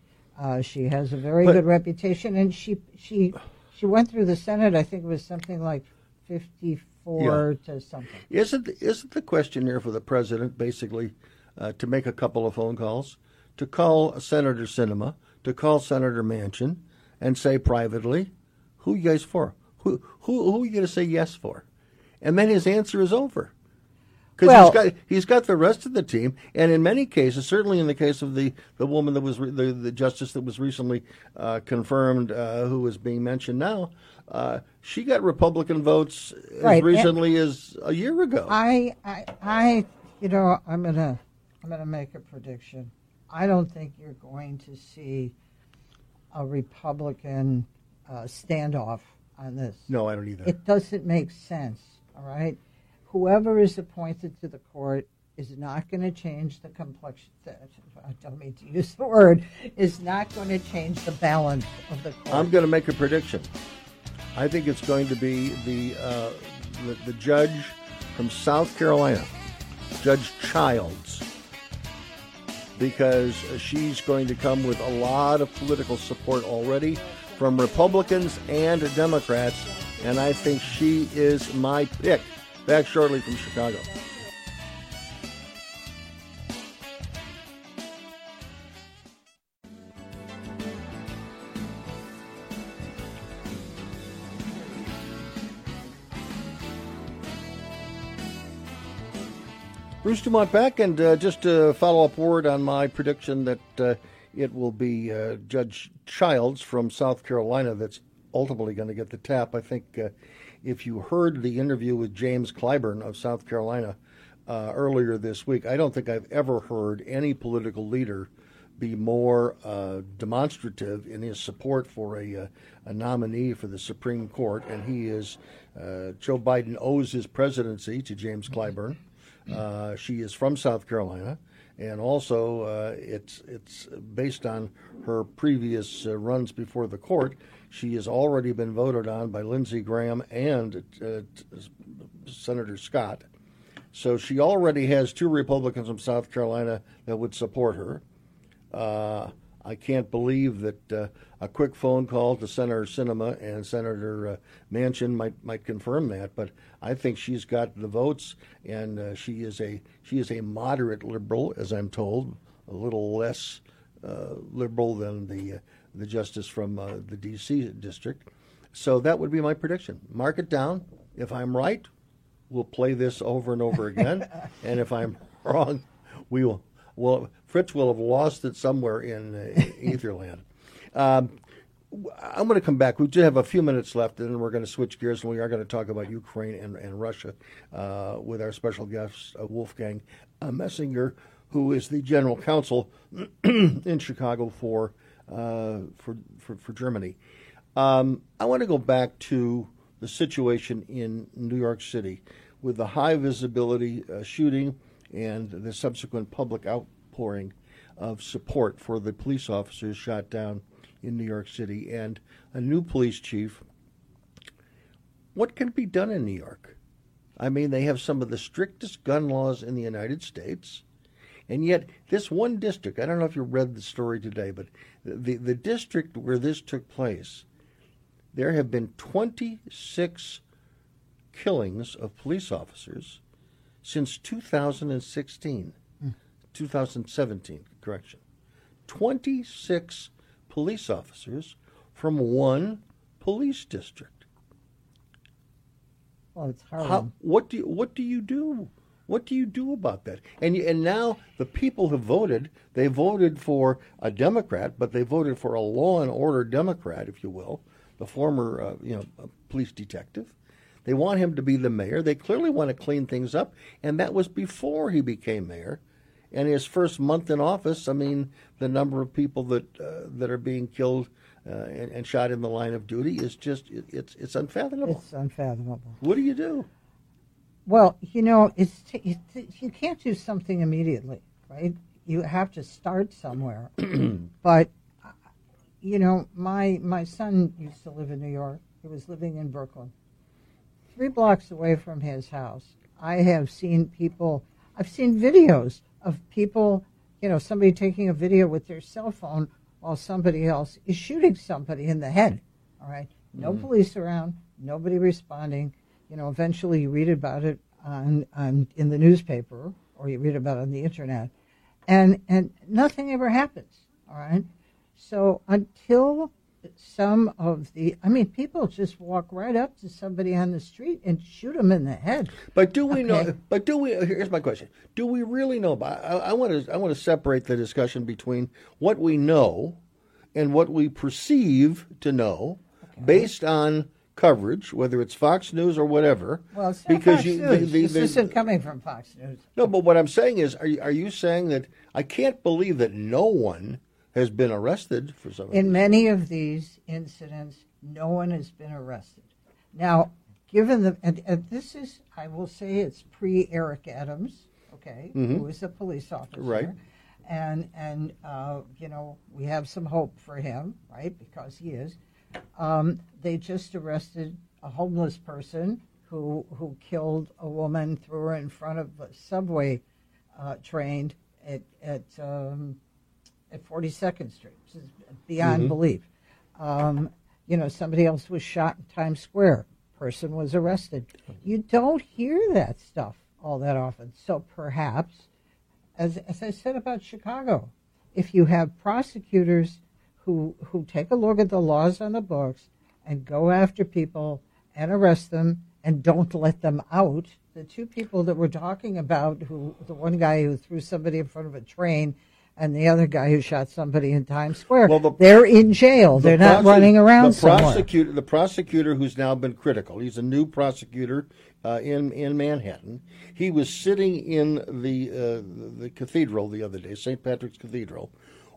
Uh, she has a very But- good reputation, and she she she went through the Senate. I think it was something like fifty-four to something. Isn't isn't the question here for the president basically uh, to make a couple of phone calls, to call Senator Sinema, to call Senator Manchin, and say privately, "Who you guys for? Who who who are you going to say yes for?" And then his answer is over. Because Well- he's got he's got the rest of the team, and in many cases, certainly in the case of the, the woman that was re- the, the justice that was recently uh, confirmed, uh, who is being mentioned now, uh, she got Republican votes as Right, and- recently as a year ago. I, I, I, you know, I'm gonna, I'm gonna make a prediction. I don't think you're going to see a Republican uh, standoff on this. no, I don't either. It doesn't make sense. All right, whoever is appointed to the court is not going to change the complexion. I don't mean to use the word. Is not going to change the balance of the court. I'm going to make a prediction. I think it's going to be the, uh, the the judge from South Carolina, Judge Childs, because she's going to come with a lot of political support already from Republicans and Democrats, and I think she is my pick. Back shortly from Chicago. Bruce DuMont back, and uh, just a follow up word on my prediction that uh, it will be uh, Judge Childs from South Carolina that's ultimately going to get the tap. I think uh, if you heard the interview with James Clyburn of South Carolina uh, earlier this week, I don't think I've ever heard any political leader be more uh, demonstrative in his support for a, uh, a, nominee for the Supreme Court, and he is uh, Joe Biden owes his presidency to James Clyburn. Uh, she is from South Carolina, and also uh, it's it's based on her previous uh, runs before the court. She has already been voted on by Lindsey Graham and Senator Scott. So she already has two Republicans from South Carolina that would support her. Uh, I can't believe that uh, a quick phone call to Senator Sinema and Senator uh, Manchin might might confirm that. But I think she's got the votes, and uh, she is a she is a moderate liberal, as I'm told, a little less uh, liberal than the uh, the justice from the D.C. district. So that would be my prediction. Mark it down. If I'm right, we'll play this over and over again, (laughs) and if I'm wrong, we will well, Fritz will have lost it somewhere in uh, Etherland. (laughs) Um, I'm going to come back. We do have a few minutes left, and then we're going to switch gears, and we are going to talk about Ukraine and, and Russia uh, with our special guest, uh, Wolfgang uh, Moessinger, who is the general consul (clears throat) in Chicago for, uh, for, for, for Germany. Um, I want to go back to the situation in New York City with the high visibility uh, shooting and the subsequent public outpouring of support for the police officers shot down in New York City and a new police chief. What can be done in New York? I mean, they have some of the strictest gun laws in the United States. And yet, this one district, I don't know if you read the story today, but the, the district where this took place, there have been 26 killings of police officers since 2016, mm. 2017, correction. 26 police officers from one police district. Well, it's hard. How, what do you, what do you do? What do you do about that? And and now the people have voted. They voted for a Democrat, but they voted for a law and order Democrat, if you will, the former uh, you know police detective. They want him to be the mayor. They clearly want to clean things up, and that was before he became mayor. And his first month in office, I mean, the number of people that uh, that are being killed uh, and, and, shot in the line of duty is just it, it's it's unfathomable. It's unfathomable. What do you do? Well, you know, it's, it's you can't do something immediately, right? You have to start somewhere. (clears throat) but you know, my my son used to live in New York. He was living in Brooklyn three blocks away from his house, I have seen people, I've seen videos of people, you know, somebody taking a video with their cell phone while somebody else is shooting somebody in the head. All right. No mm. police around, nobody responding. You know, eventually you read about it on, on in the newspaper or you read about it on the internet. And and nothing ever happens. All right. So until some of the i mean people just walk right up to somebody on the street and shoot them in the head but do we okay. know but do we here's my question do we really know about i want to i want to separate the discussion between what we know and what we perceive to know okay. based on coverage, whether it's Fox News or whatever. Well, it's because Fox you, News. The, the, this isn't coming from Fox News. No, but what I'm saying is, are you, are you saying that I can't believe that no one has been arrested for some. In many of these incidents, no one has been arrested. Now, given the and, and this is, I will say, it's pre Eric Adams, okay, mm-hmm. who is a police officer, right? And and uh, you know we have some hope for him, right? Because he is. Um, they just arrested a homeless person who who killed a woman, threw her in front of a subway uh, train at at um, at 42nd Street, which is beyond mm-hmm. belief. Um, you know, somebody else was shot in Times Square. Person was arrested. You don't hear that stuff all that often. So perhaps, as, as I said about Chicago, if you have prosecutors who, who take a look at the laws on the books and go after people and arrest them and don't let them out, the two people that we're talking about, who the one guy who threw somebody in front of a train and the other guy who shot somebody in Times Square. Well, the- they're in jail. They're not running around the somewhere. prosecutor, the prosecutor who's now been critical. He's a new prosecutor uh, in in Manhattan. He was sitting in the uh, the cathedral the other day, St. Patrick's Cathedral,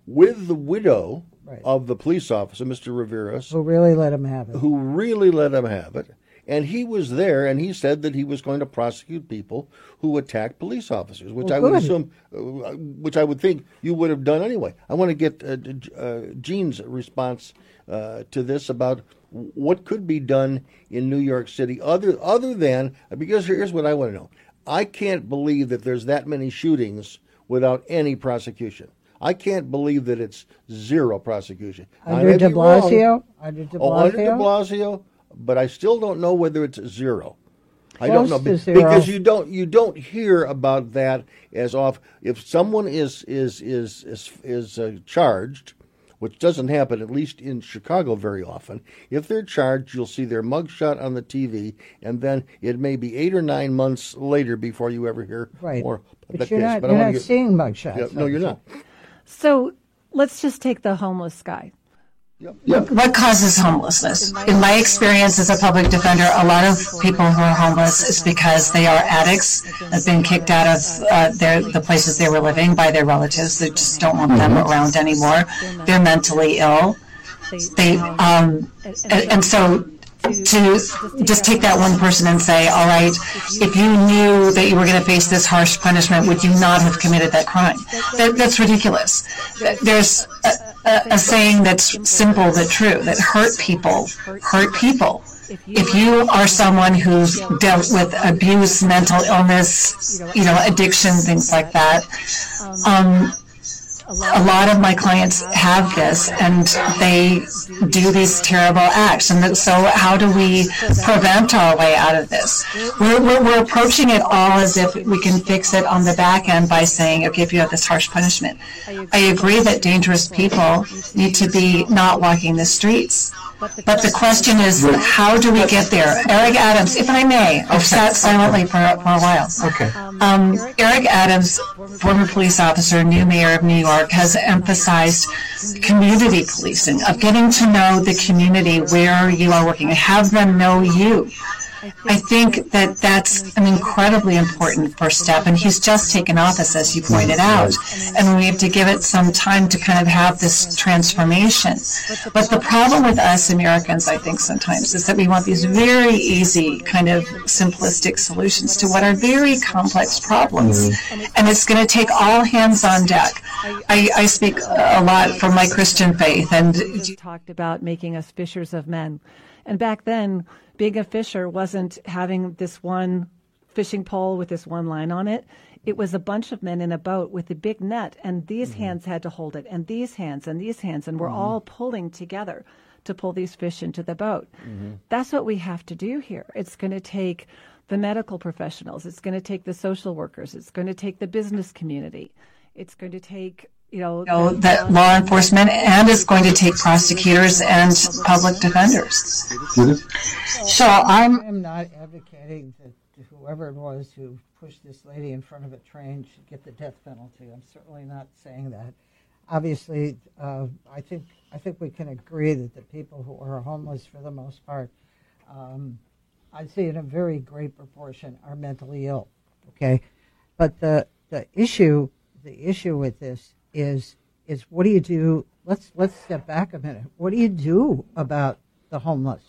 with the widow Right. of the police officer, Mr. Rivera, Who really let him have it? who really let him have it. And he was there, and he said that he was going to prosecute people who attacked police officers, which Well, I would assume, uh, which I would think you would have done anyway. I want to get uh, uh, Jeanne's response uh, to this about what could be done in New York City, other other than because here's what I want to know. I can't believe that there's that many shootings without any prosecution. I can't believe that it's zero prosecution. Under de. Blasio? Under de Oh, under de Blasio? Blasio, but I still don't know whether it's zero. I don't know because you don't you don't hear about that as off. If someone is is is is is uh, charged, which doesn't happen at least in Chicago very often. If they're charged, you'll see their mugshot on the TV, and then it may be eight or nine months later before you ever hear Right. more. But you're case. not, But you're not get- seeing mugshots. Yeah, no, you're not. So let's just take the homeless guy. What causes homelessness? In my experience as a public defender, a lot of people who are homeless is because they are addicts, that have been kicked out of uh, their the places they were living by their relatives that just don't want them around anymore. They're mentally ill. They um, and, and so to just take that one person and say, all right, if you knew that you were going to face this harsh punishment, would you not have committed that crime? That, that's ridiculous. There's a, a, a saying that's simple but true that hurt people hurt people. If you are someone who's dealt with abuse, mental illness, you know, addiction, things like that, um, a lot of my clients have this and they do these terrible acts. And so how do we prevent our way out of this? We're, we're, we're approaching it all as if we can fix it on the back end by saying okay if you have this harsh punishment i agree that dangerous people need to be not walking the streets but the question is how do we get there eric adams if i may i've sat silently for, for a while Okay. um, Eric Adams, former police officer, new mayor of New York, has emphasized community policing, of getting to know the community where you are working, have them know you. I think that that's an incredibly important first step, and he's just taken office, as you pointed out, and we have to give it some time to kind of have this transformation. But the problem with us Americans, I think, sometimes is that we want these very easy, kind of simplistic solutions to what are very complex problems, mm-hmm. and it's going to take all hands on deck. I, I speak a lot from my Christian faith, and Jesus talked about making us fishers of men. And back then, being a fisher wasn't having this one fishing pole with this one line on it. It was a bunch of men in a boat with a big net, and these mm-hmm. hands had to hold it, and these hands, and these hands, and we're mm-hmm. all pulling together to pull these fish into the boat. Mm-hmm. That's what we have to do here. It's going to take the medical professionals, it's going to take the social workers, it's going to take the business community, it's going to take you know, know, that law enforcement, and it's going to take prosecutors and public defenders. Judith? So I'm, I'm not advocating that whoever it was who pushed this lady in front of a train should get the death penalty. I'm certainly not saying that. Obviously, uh, I think I think we can agree that the people who are homeless, for the most part, um, I'd say in a very great proportion, are mentally ill. Okay, but the the issue the issue with this is is what do you do? Let's let's step back a minute. What do you do about the homeless?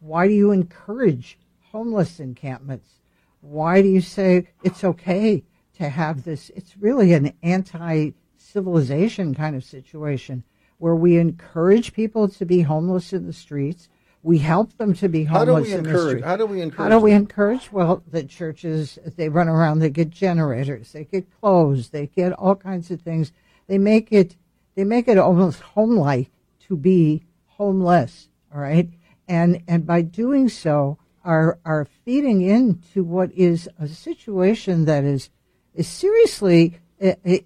Why do you encourage homeless encampments? Why do you say it's okay to have this? It's really an anti civilization kind of situation where we encourage people to be homeless in the streets. We help them to be homeless in the streets. How do we encourage? How do we them? encourage? Well, the churches, they run around, they get generators, they get clothes, they get all kinds of things. They make it, they make it almost home-like to be homeless, all right? And, and by doing so, are, are feeding into what is a situation that is, is seriously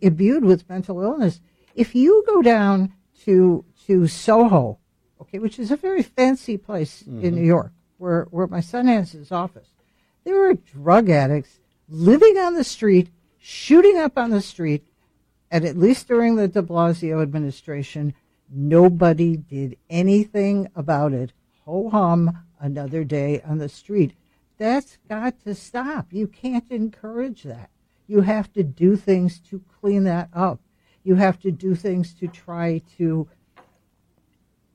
imbued with mental illness. If you go down to, to Soho, okay, which is a very fancy place in mm-hmm. New York, where, where my son has his office. There are drug addicts living on the street, shooting up on the street, And at least during the de Blasio administration, nobody did anything about it. Ho hum, another day on the street. That's got to stop. You can't encourage that. You have to do things to clean that up. You have to do things to try to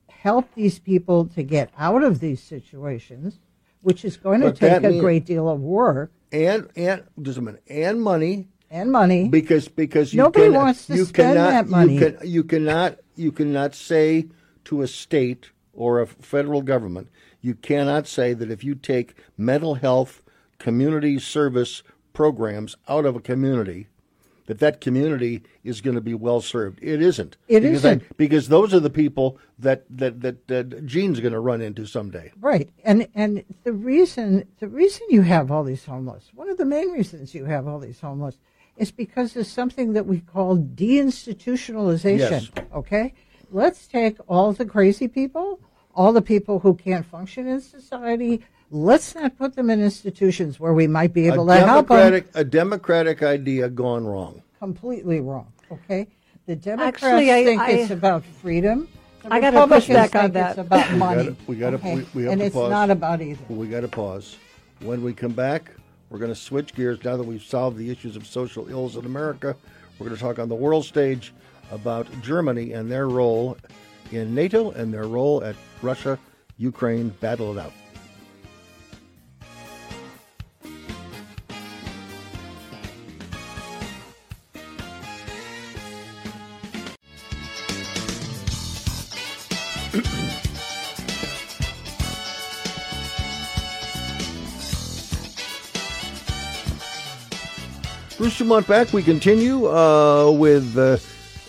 help these people to get out of these situations, which is going to But take a mean- great deal of work and and just a minute, and money and money. because because you Nobody can, wants to you spend cannot, that money. You, can, you cannot you cannot say to a state or a federal government, you cannot say that if you take mental health community service programs out of a community, that that community is going to be well served. It isn't. It because isn't. because those are the people that that that, that Jeanne's going to run into someday. Right, and and the reason the reason you have all these homeless, one of the main reasons you have all these homeless, is because there's something that we call deinstitutionalization. Yes. Okay, let's take all the crazy people, all the people who can't function in society. Let's not put them in institutions where we might be able a to help them. democratic a democratic idea gone wrong. Completely wrong. Okay, the Democrats Actually, I- think I- it's about freedom. The I gotta push back on that. It's about money. gotta- we gotta- okay? we- we have and it's pause. not about either. We got to pause. When we come back, we're going to switch gears. Now that we've solved the issues of social ills in America, we're going to talk on the world stage about Germany and their role in NATO and their role at Russia Ukraine battle it out. DuMont back. We continue uh, with uh,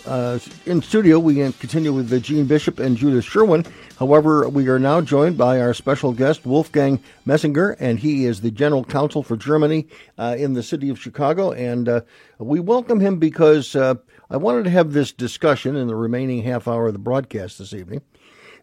uh, in studio. We continue with the Jeanne Bishop and Judith Sherwin. However, we are now joined by our special guest Wolfgang Moessinger, and he is the general consul for Germany uh, in the city of Chicago. And uh, we welcome him because I wanted to have this discussion in the remaining half hour of the broadcast this evening,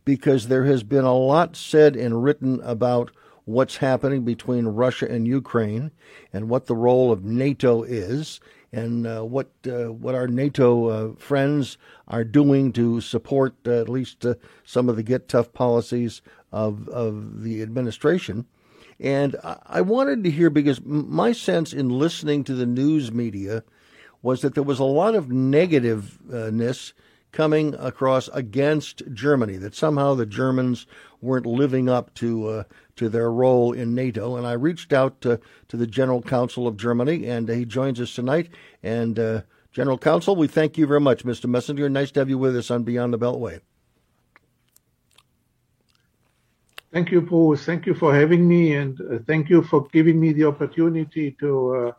because there has been a lot said and written about what's happening between Russia and Ukraine and what the role of NATO is and uh, what uh, what our NATO uh, friends are doing to support uh, at least uh, some of the get tough policies of of the administration. And I I wanted to hear because my sense in listening to the news media was that there was a lot of negativeness coming across against Germany, that somehow the Germans weren't living up to uh, to their role in NATO. And I reached out to, to the General Consul of Germany, and he joins us tonight. And uh, General Consul, we thank you very much, Mr. Moessinger. Nice to have you with us on Beyond the Beltway. Thank you, Bruce. Thank you for having me, and uh, thank you for giving me the opportunity to uh,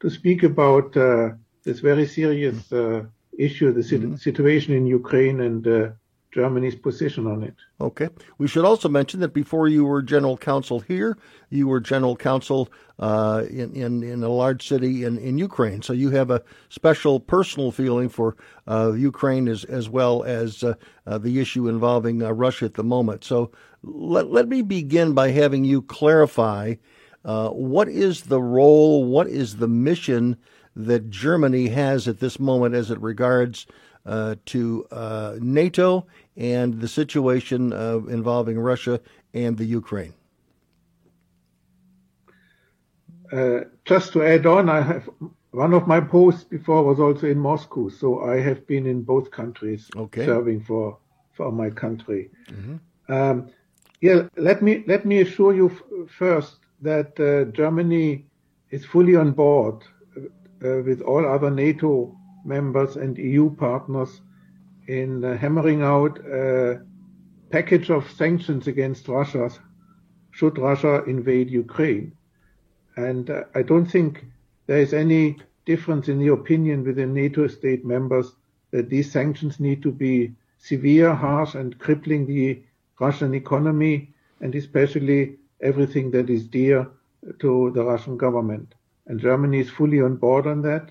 to speak about uh, this very serious uh, issue, the sit- situation in Ukraine, and uh, Germany's position on it. Okay. We should also mention that before you were general consul here, you were general consul uh, in, in in a large city in, in Ukraine. So you have a special personal feeling for uh, Ukraine as as well as uh, uh, the issue involving uh, Russia at the moment. So let let me begin by having you clarify uh, what is the role, what is the mission that Germany has at this moment as it regards to uh, NATO and the situation uh, involving Russia and the Ukraine. Uh, just to add on, I have one of my posts before was also in Moscow, so I have been in both countries Okay. serving for for my country. Um, yeah, let me let me assure you f- first that uh, Germany is fully on board uh, with all other NATO members and EU partners in uh, hammering out a package of sanctions against Russia should Russia invade Ukraine. And uh, I don't think there is any difference in the opinion within NATO state members that these sanctions need to be severe, harsh, and crippling the Russian economy and especially everything that is dear to the Russian government. And Germany is fully on board on that.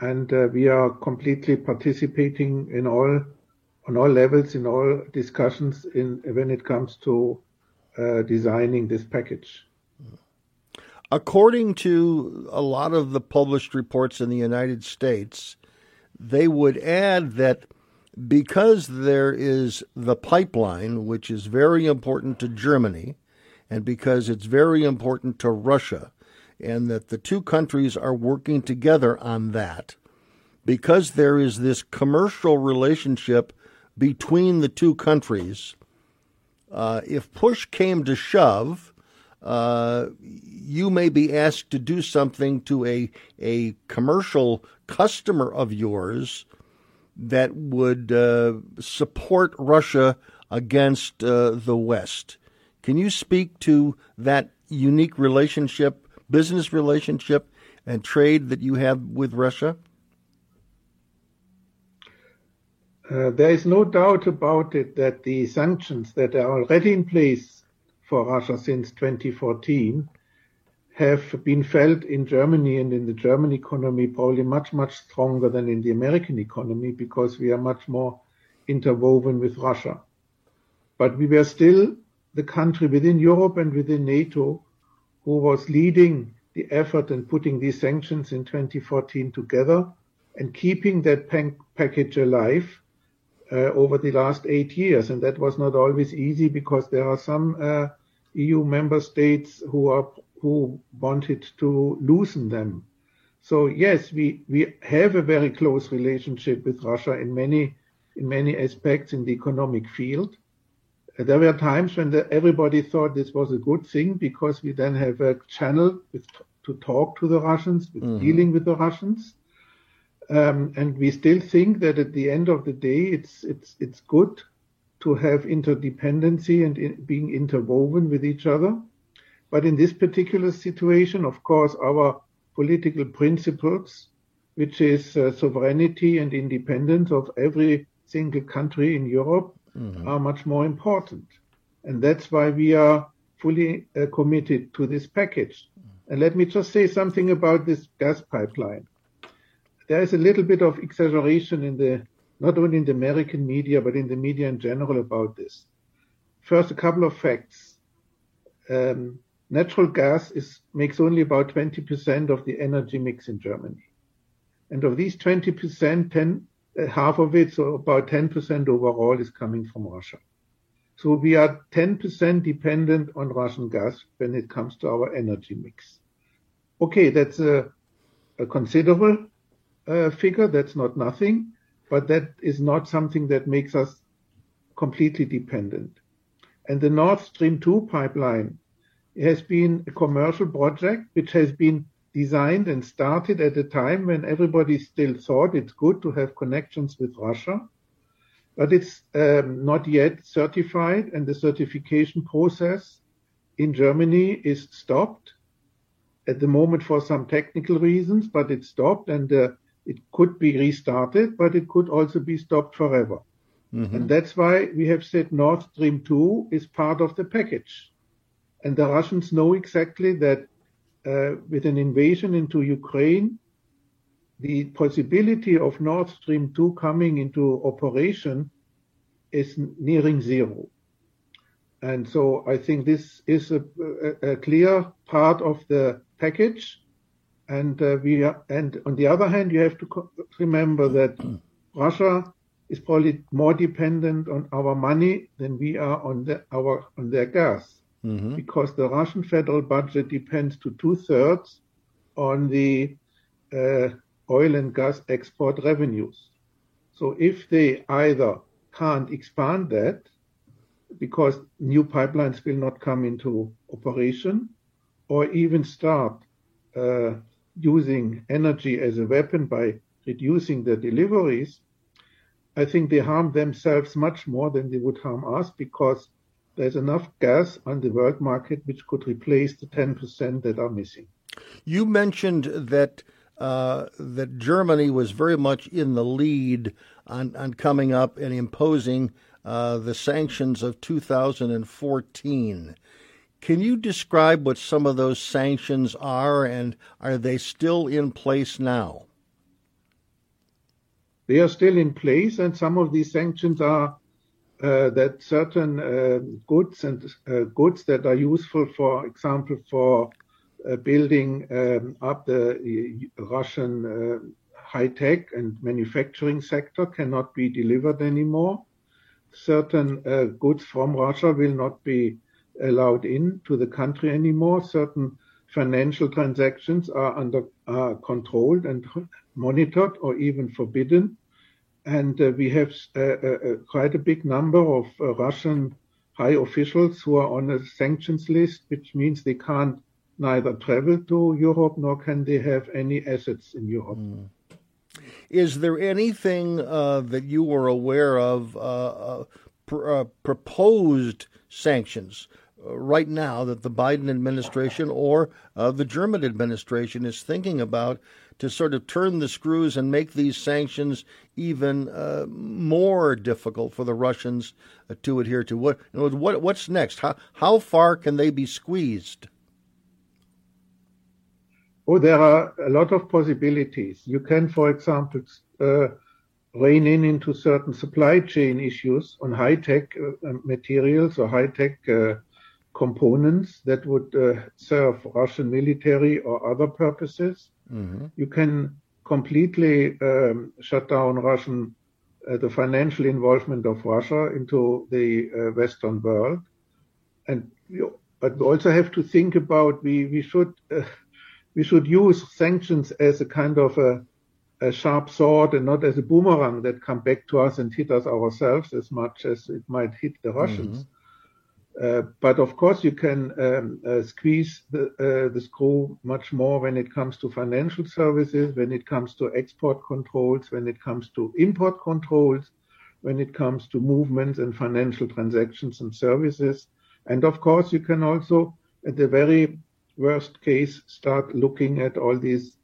And uh, we are completely participating in all, on all levels, in all discussions in, when it comes to uh, designing this package. According to a lot of the published reports in the United States, they would add that because there is the pipeline, which is very important to Germany, and because it's very important to Russia, and that the two countries are working together on that, because there is this commercial relationship between the two countries, uh, if push came to shove, uh, you may be asked to do something to a a commercial customer of yours that would uh, support Russia against uh, the West. Can you speak to that unique relationship, business relationship, and trade that you have with Russia? Uh, there is no doubt about it that the sanctions that are already in place for Russia since 2014 have been felt in Germany and in the German economy probably much, much stronger than in the American economy because we are much more interwoven with Russia. But we were still the country within Europe and within NATO who was leading the effort and putting these sanctions in 2014 together and keeping that package alive uh, over the last eight years. And that was not always easy because there are some uh, EU member states who are who wanted to loosen them. So yes, we, we have a very close relationship with Russia in many in many aspects in the economic field. There were times when the, everybody thought this was a good thing because we then have a channel with, to talk to the Russians, with mm-hmm. dealing with the Russians. Um, and we still think that at the end of the day, it's it's it's good to have interdependency and in, being interwoven with each other. But in this particular situation, of course, our political principles, which is uh, sovereignty and independence of every single country in Europe, mm-hmm. are much more important. And that's why we are fully uh, committed to this package. Mm-hmm. And let me just say something about this gas pipeline there is a little bit of exaggeration in the not only in the American media but in the media in general about this. First, a couple of facts. Um, natural gas is makes only about 20% of the energy mix in Germany, and of these 20%, 10 uh, half of it, so about 10% overall, is coming from Russia. So we are 10% dependent on Russian gas when it comes to our energy mix. Okay, that's a, a considerable uh, figure. That's not nothing, but that is not something that makes us completely dependent. And the Nord Stream 2 pipeline has been a commercial project which has been designed and started at a time when everybody still thought it's good to have connections with Russia. But it's um, not yet certified, and the certification process in Germany is stopped at the moment for some technical reasons, but it's stopped, and uh, it could be restarted, but it could also be stopped forever. Mm-hmm. And that's why we have said Nord Stream 2 is part of the package. And the Russians know exactly that uh, with an invasion into Ukraine, the possibility of Nord Stream 2 coming into operation is nearing zero. And so I think this is a, a, a clear part of the package and uh, we are, and on the other hand, you have to co- remember that (clears throat) Russia is probably more dependent on our money than we are on the, our on their gas, mm-hmm. because the Russian federal budget depends to two thirds on the uh, oil and gas export revenues. So if they either can't expand that because new pipelines will not come into operation, or even start uh, using energy as a weapon by reducing their deliveries, I think they harm themselves much more than they would harm us because there's enough gas on the world market which could replace the 10% that are missing. You mentioned that uh, that Germany was very much in the lead on, on coming up and imposing uh, the sanctions of 2014. Can you describe what some of those sanctions are, and are they still in place now? They are still in place, and some of these sanctions are uh, that certain uh, goods and uh, goods that are useful, for example, for uh, building um, up the Russian uh, high tech and manufacturing sector cannot be delivered anymore. Certain uh, goods from Russia will not be allowed in to the country anymore. Certain financial transactions are under are controlled and monitored or even forbidden. And uh, we have uh, uh, quite a big number of Russian high officials who are on a sanctions list, which means they can't neither travel to Europe nor can they have any assets in Europe. Mm. Is there anything uh, that you were aware of, uh, pr- uh, proposed sanctions right now that the Biden administration or the German administration is thinking about to sort of turn the screws and make these sanctions even more difficult for the Russians to adhere to? What, what what's next? How how far can they be squeezed? Oh, there are a lot of possibilities. You can, for example, uh, rein in into certain supply chain issues on high-tech uh, materials or high-tech uh, components that would uh, serve Russian military or other purposes. Mm-hmm. You can completely um, shut down Russian uh, the financial involvement of Russia into the uh, Western world, and you, but we also have to think about we we should we should use sanctions as a kind of a, a sharp sword and not as a boomerang that come back to us and hit us ourselves as much as it might hit the Russians. Mm-hmm. Uh, but of course, you can um, uh, squeeze the, uh, the screw much more when it comes to financial services, when it comes to export controls, when it comes to import controls, when it comes to movements and financial transactions and services. And of course, you can also, at the very worst case, start looking at all these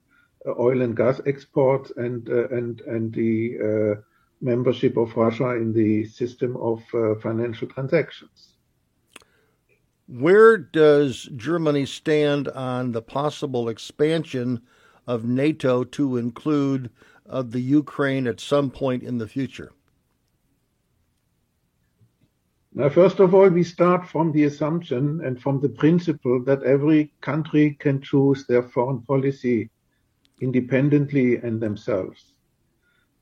oil and gas exports and the membership of Russia in the system of financial transactions. Where does Germany stand on the possible expansion of NATO to include the Ukraine at some point in the future? Now, first of all, we start from the assumption and from the principle that every country can choose their foreign policy independently and themselves.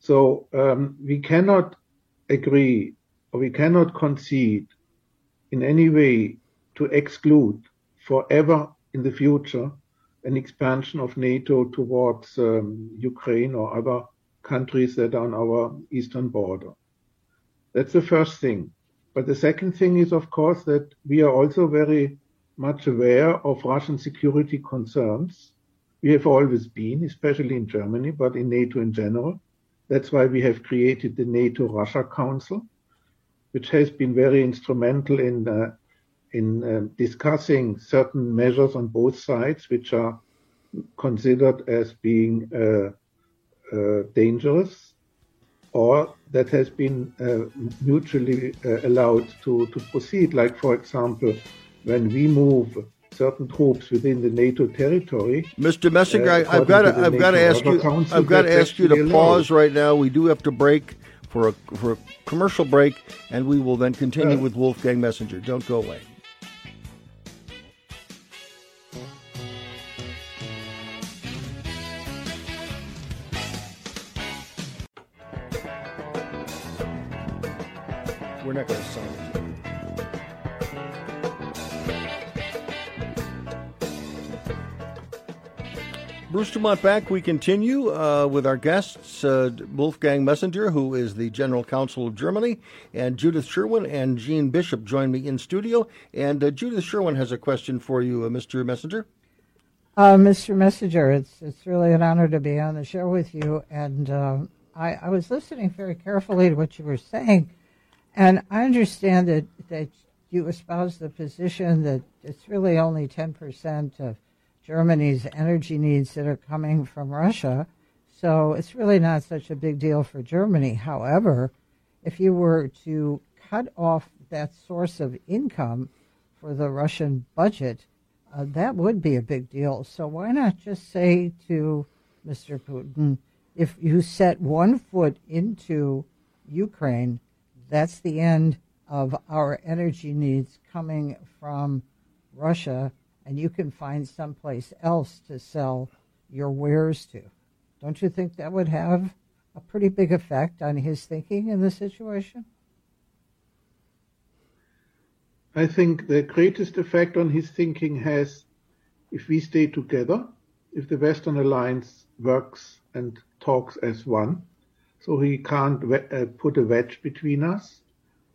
So um, we cannot agree or we cannot concede in any way to exclude forever in the future an expansion of NATO towards um, Ukraine or other countries that are on our eastern border. That's the first thing. But the second thing is, of course, that we are also very much aware of Russian security concerns. We have always been, especially in Germany, but in NATO in general. That's why we have created the NATO Russia Council, which has been very instrumental in uh, in uh, discussing certain measures on both sides, which are considered as being uh, uh dangerous or that has been uh, mutually uh, allowed to, to proceed. Like, for example, when we move certain troops within the NATO territory. Mr. Moessinger, uh, I've got to, I've got to ask you, Consul, I've got to ask you to allowed. pause right now. We do have to break for a for a commercial break, and we will then continue uh, with Wolfgang Moessinger. Don't go away. DuMont back. We continue uh, with our guests, uh, Wolfgang Moessinger, who is the General Consul of Germany, and Judith Sherwin and Jeanne Bishop join me in studio. And uh, Judith Sherwin has a question for you, uh, Mr. Moessinger. Uh, Mr. Moessinger, it's it's really an honor to be on the show with you. And uh, I, I was listening very carefully to what you were saying. And I understand that, that you espouse the position that it's really only 10% of Germany's energy needs that are coming from Russia. So it's really not such a big deal for Germany. However, if you were to cut off that source of income for the Russian budget, uh, that would be a big deal. So why not just say to Mr. Putin, if you set one foot into Ukraine, that's the end of our energy needs coming from Russia, and you can find someplace else to sell your wares to. Don't you think that would have a pretty big effect on his thinking in the situation? I think the greatest effect on his thinking has if we stay together, if the Western Alliance works and talks as one. So he can't uh, put a wedge between us.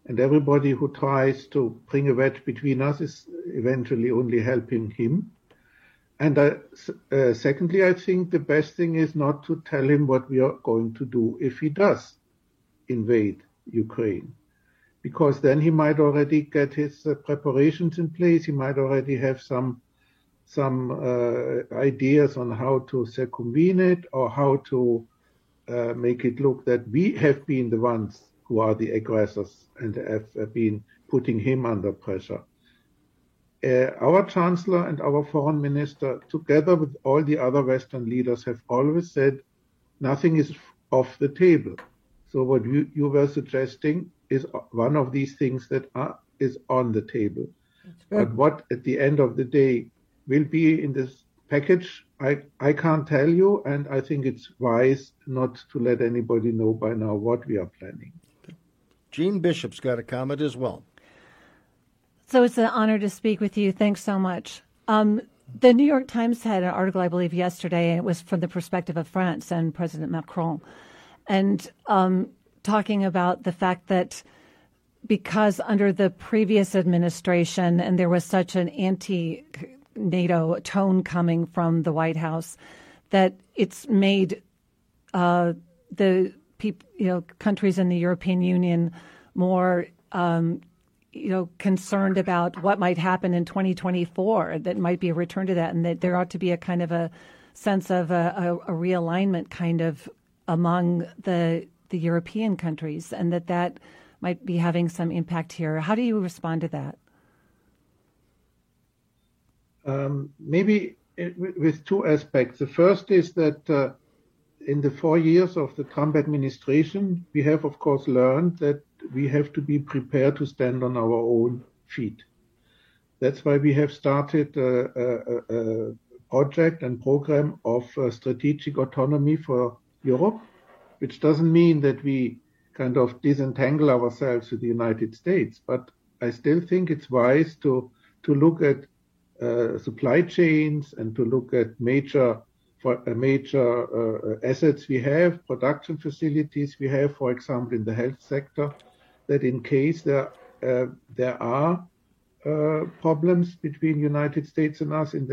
And everybody who tries to bring a wedge between us is eventually only helping him. And uh, uh, secondly, I think the best thing is not to tell him what we are going to do if he does invade Ukraine. Because then he might already get his uh, preparations in place. He might already have some some uh, ideas on how to circumvent it or how to uh, make it look that we have been the ones who are the aggressors and have been putting him under pressure. Uh, our chancellor and our foreign minister, together with all the other Western leaders, have always said nothing is off the table. So what you, you were suggesting is one of these things that are, is on the table. But what at the end of the day will be in this package, I, I can't tell you, and I think it's wise not to let anybody know by now what we are planning. Jeanne Bishop's got a comment as well. So it's an honor to speak with you. Thanks so much. Um, the New York Times had an article, I believe, yesterday, and it was from the perspective of France and President Macron, and um, talking about the fact that because under the previous administration, and there was such an anti NATO tone coming from the White House that it's made uh, the people, you know, countries in the European Union more, um, you know, concerned about what might happen in 2024. That might be a return to that, and that there ought to be a kind of a sense of a, a, a realignment, kind of among the the European countries, and that that might be having some impact here. How do you respond to that? Um, maybe it, with two aspects. The first is that uh, in the four years of the Trump administration, we have, of course, learned that we have to be prepared to stand on our own feet. That's why we have started a, a, a project and program of uh, strategic autonomy for Europe, which doesn't mean that we kind of disentangle ourselves with the United States, but I still think it's wise to to look at uh, supply chains and to look at major major uh, assets we have, production facilities we have, for example, in the health sector, that in case there there are problems between the United States and us in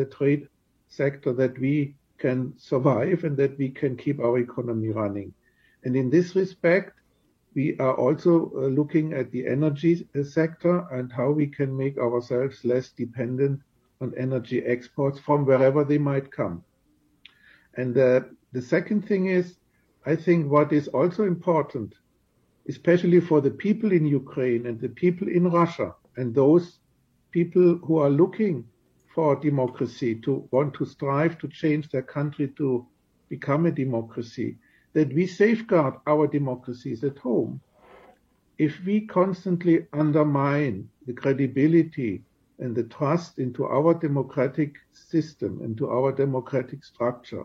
the trade sector, that we can survive and that we can keep our economy running. And in this respect, we are also uh, looking at the energy uh, sector and how we can make ourselves less dependent on energy exports from wherever they might come. And uh, the second thing is, I think what is also important, especially for the people in Ukraine and the people in Russia and those people who are looking for democracy, to want to strive to change their country to become a democracy, that we safeguard our democracies at home. If we constantly undermine the credibility and the trust into our democratic system, into our democratic structure,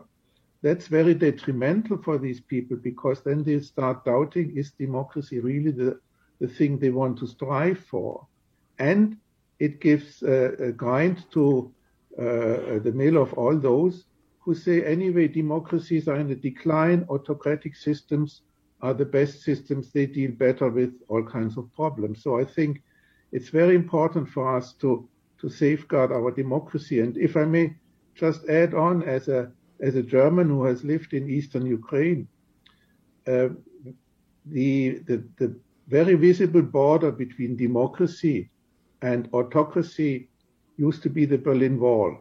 that's very detrimental for these people because then they start doubting is democracy really the, the thing they want to strive for? And it gives uh, a grind to uh, the mill of all those who say anyway democracies are in a decline, autocratic systems are the best systems, they deal better with all kinds of problems. So I think it's very important for us to, to safeguard our democracy. And if I may just add on as a, as a German who has lived in eastern Ukraine, uh, the, the, the very visible border between democracy and autocracy used to be the Berlin Wall.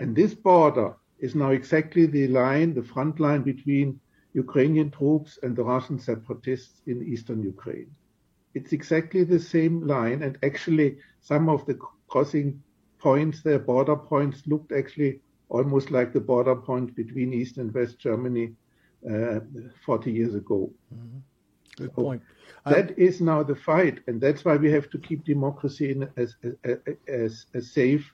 And this border is now exactly the line, the front line between Ukrainian troops and the Russian separatists in eastern Ukraine. It's exactly the same line, and actually, some of the crossing points, their border points, looked actually almost like the border point between East and West Germany uh, 40 years ago. Mm-hmm. Good so point. That um, is now the fight, and that's why we have to keep democracy in as, as, as a safe,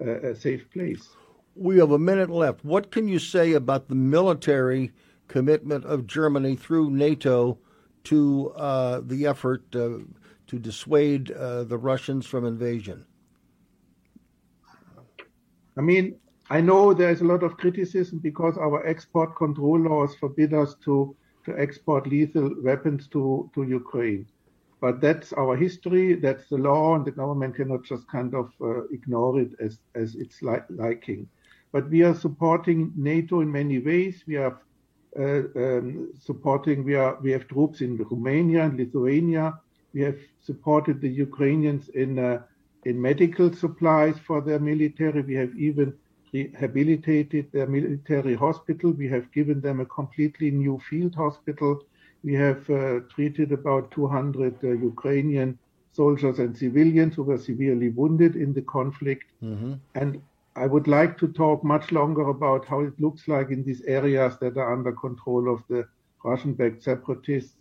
uh, a safe place. we have a minute left. What can you say about the military commitment of Germany through NATO to uh, the effort uh, to dissuade uh, the Russians from invasion? I mean, I know there's a lot of criticism because our export control laws forbid us to, to export lethal weapons to, to Ukraine. But that's our history, that's the law, and the government cannot just kind of uh, ignore it as, as its li- liking. But we are supporting NATO in many ways. We are uh, um, supporting, we, are, we have troops in Romania and Lithuania. We have supported the Ukrainians in, uh, in medical supplies for their military. We have even rehabilitated their military hospital. We have given them a completely new field hospital. We have uh, treated about 200 uh, Ukrainian soldiers and civilians who were severely wounded in the conflict. Mm-hmm. And I would like to talk much longer about how it looks like in these areas that are under control of the Russian-backed separatists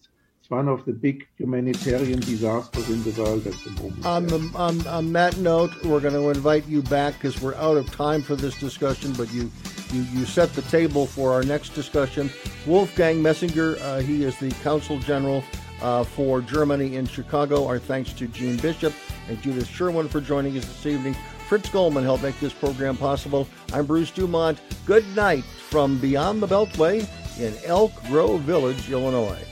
it's one of the big humanitarian disasters in the world at the moment. On, the, on, on that note, we're going to invite you back because we're out of time for this discussion, but you, you, you set the table for our next discussion. Wolfgang Moessinger, uh, he is the Consul General uh, for Germany in Chicago. Our thanks to Jeanne Bishop and Judith Sherwin for joining us this evening. Fritz Goldman helped make this program possible. I'm Bruce DuMont. Good night from Beyond the Beltway in Elk Grove Village, Illinois.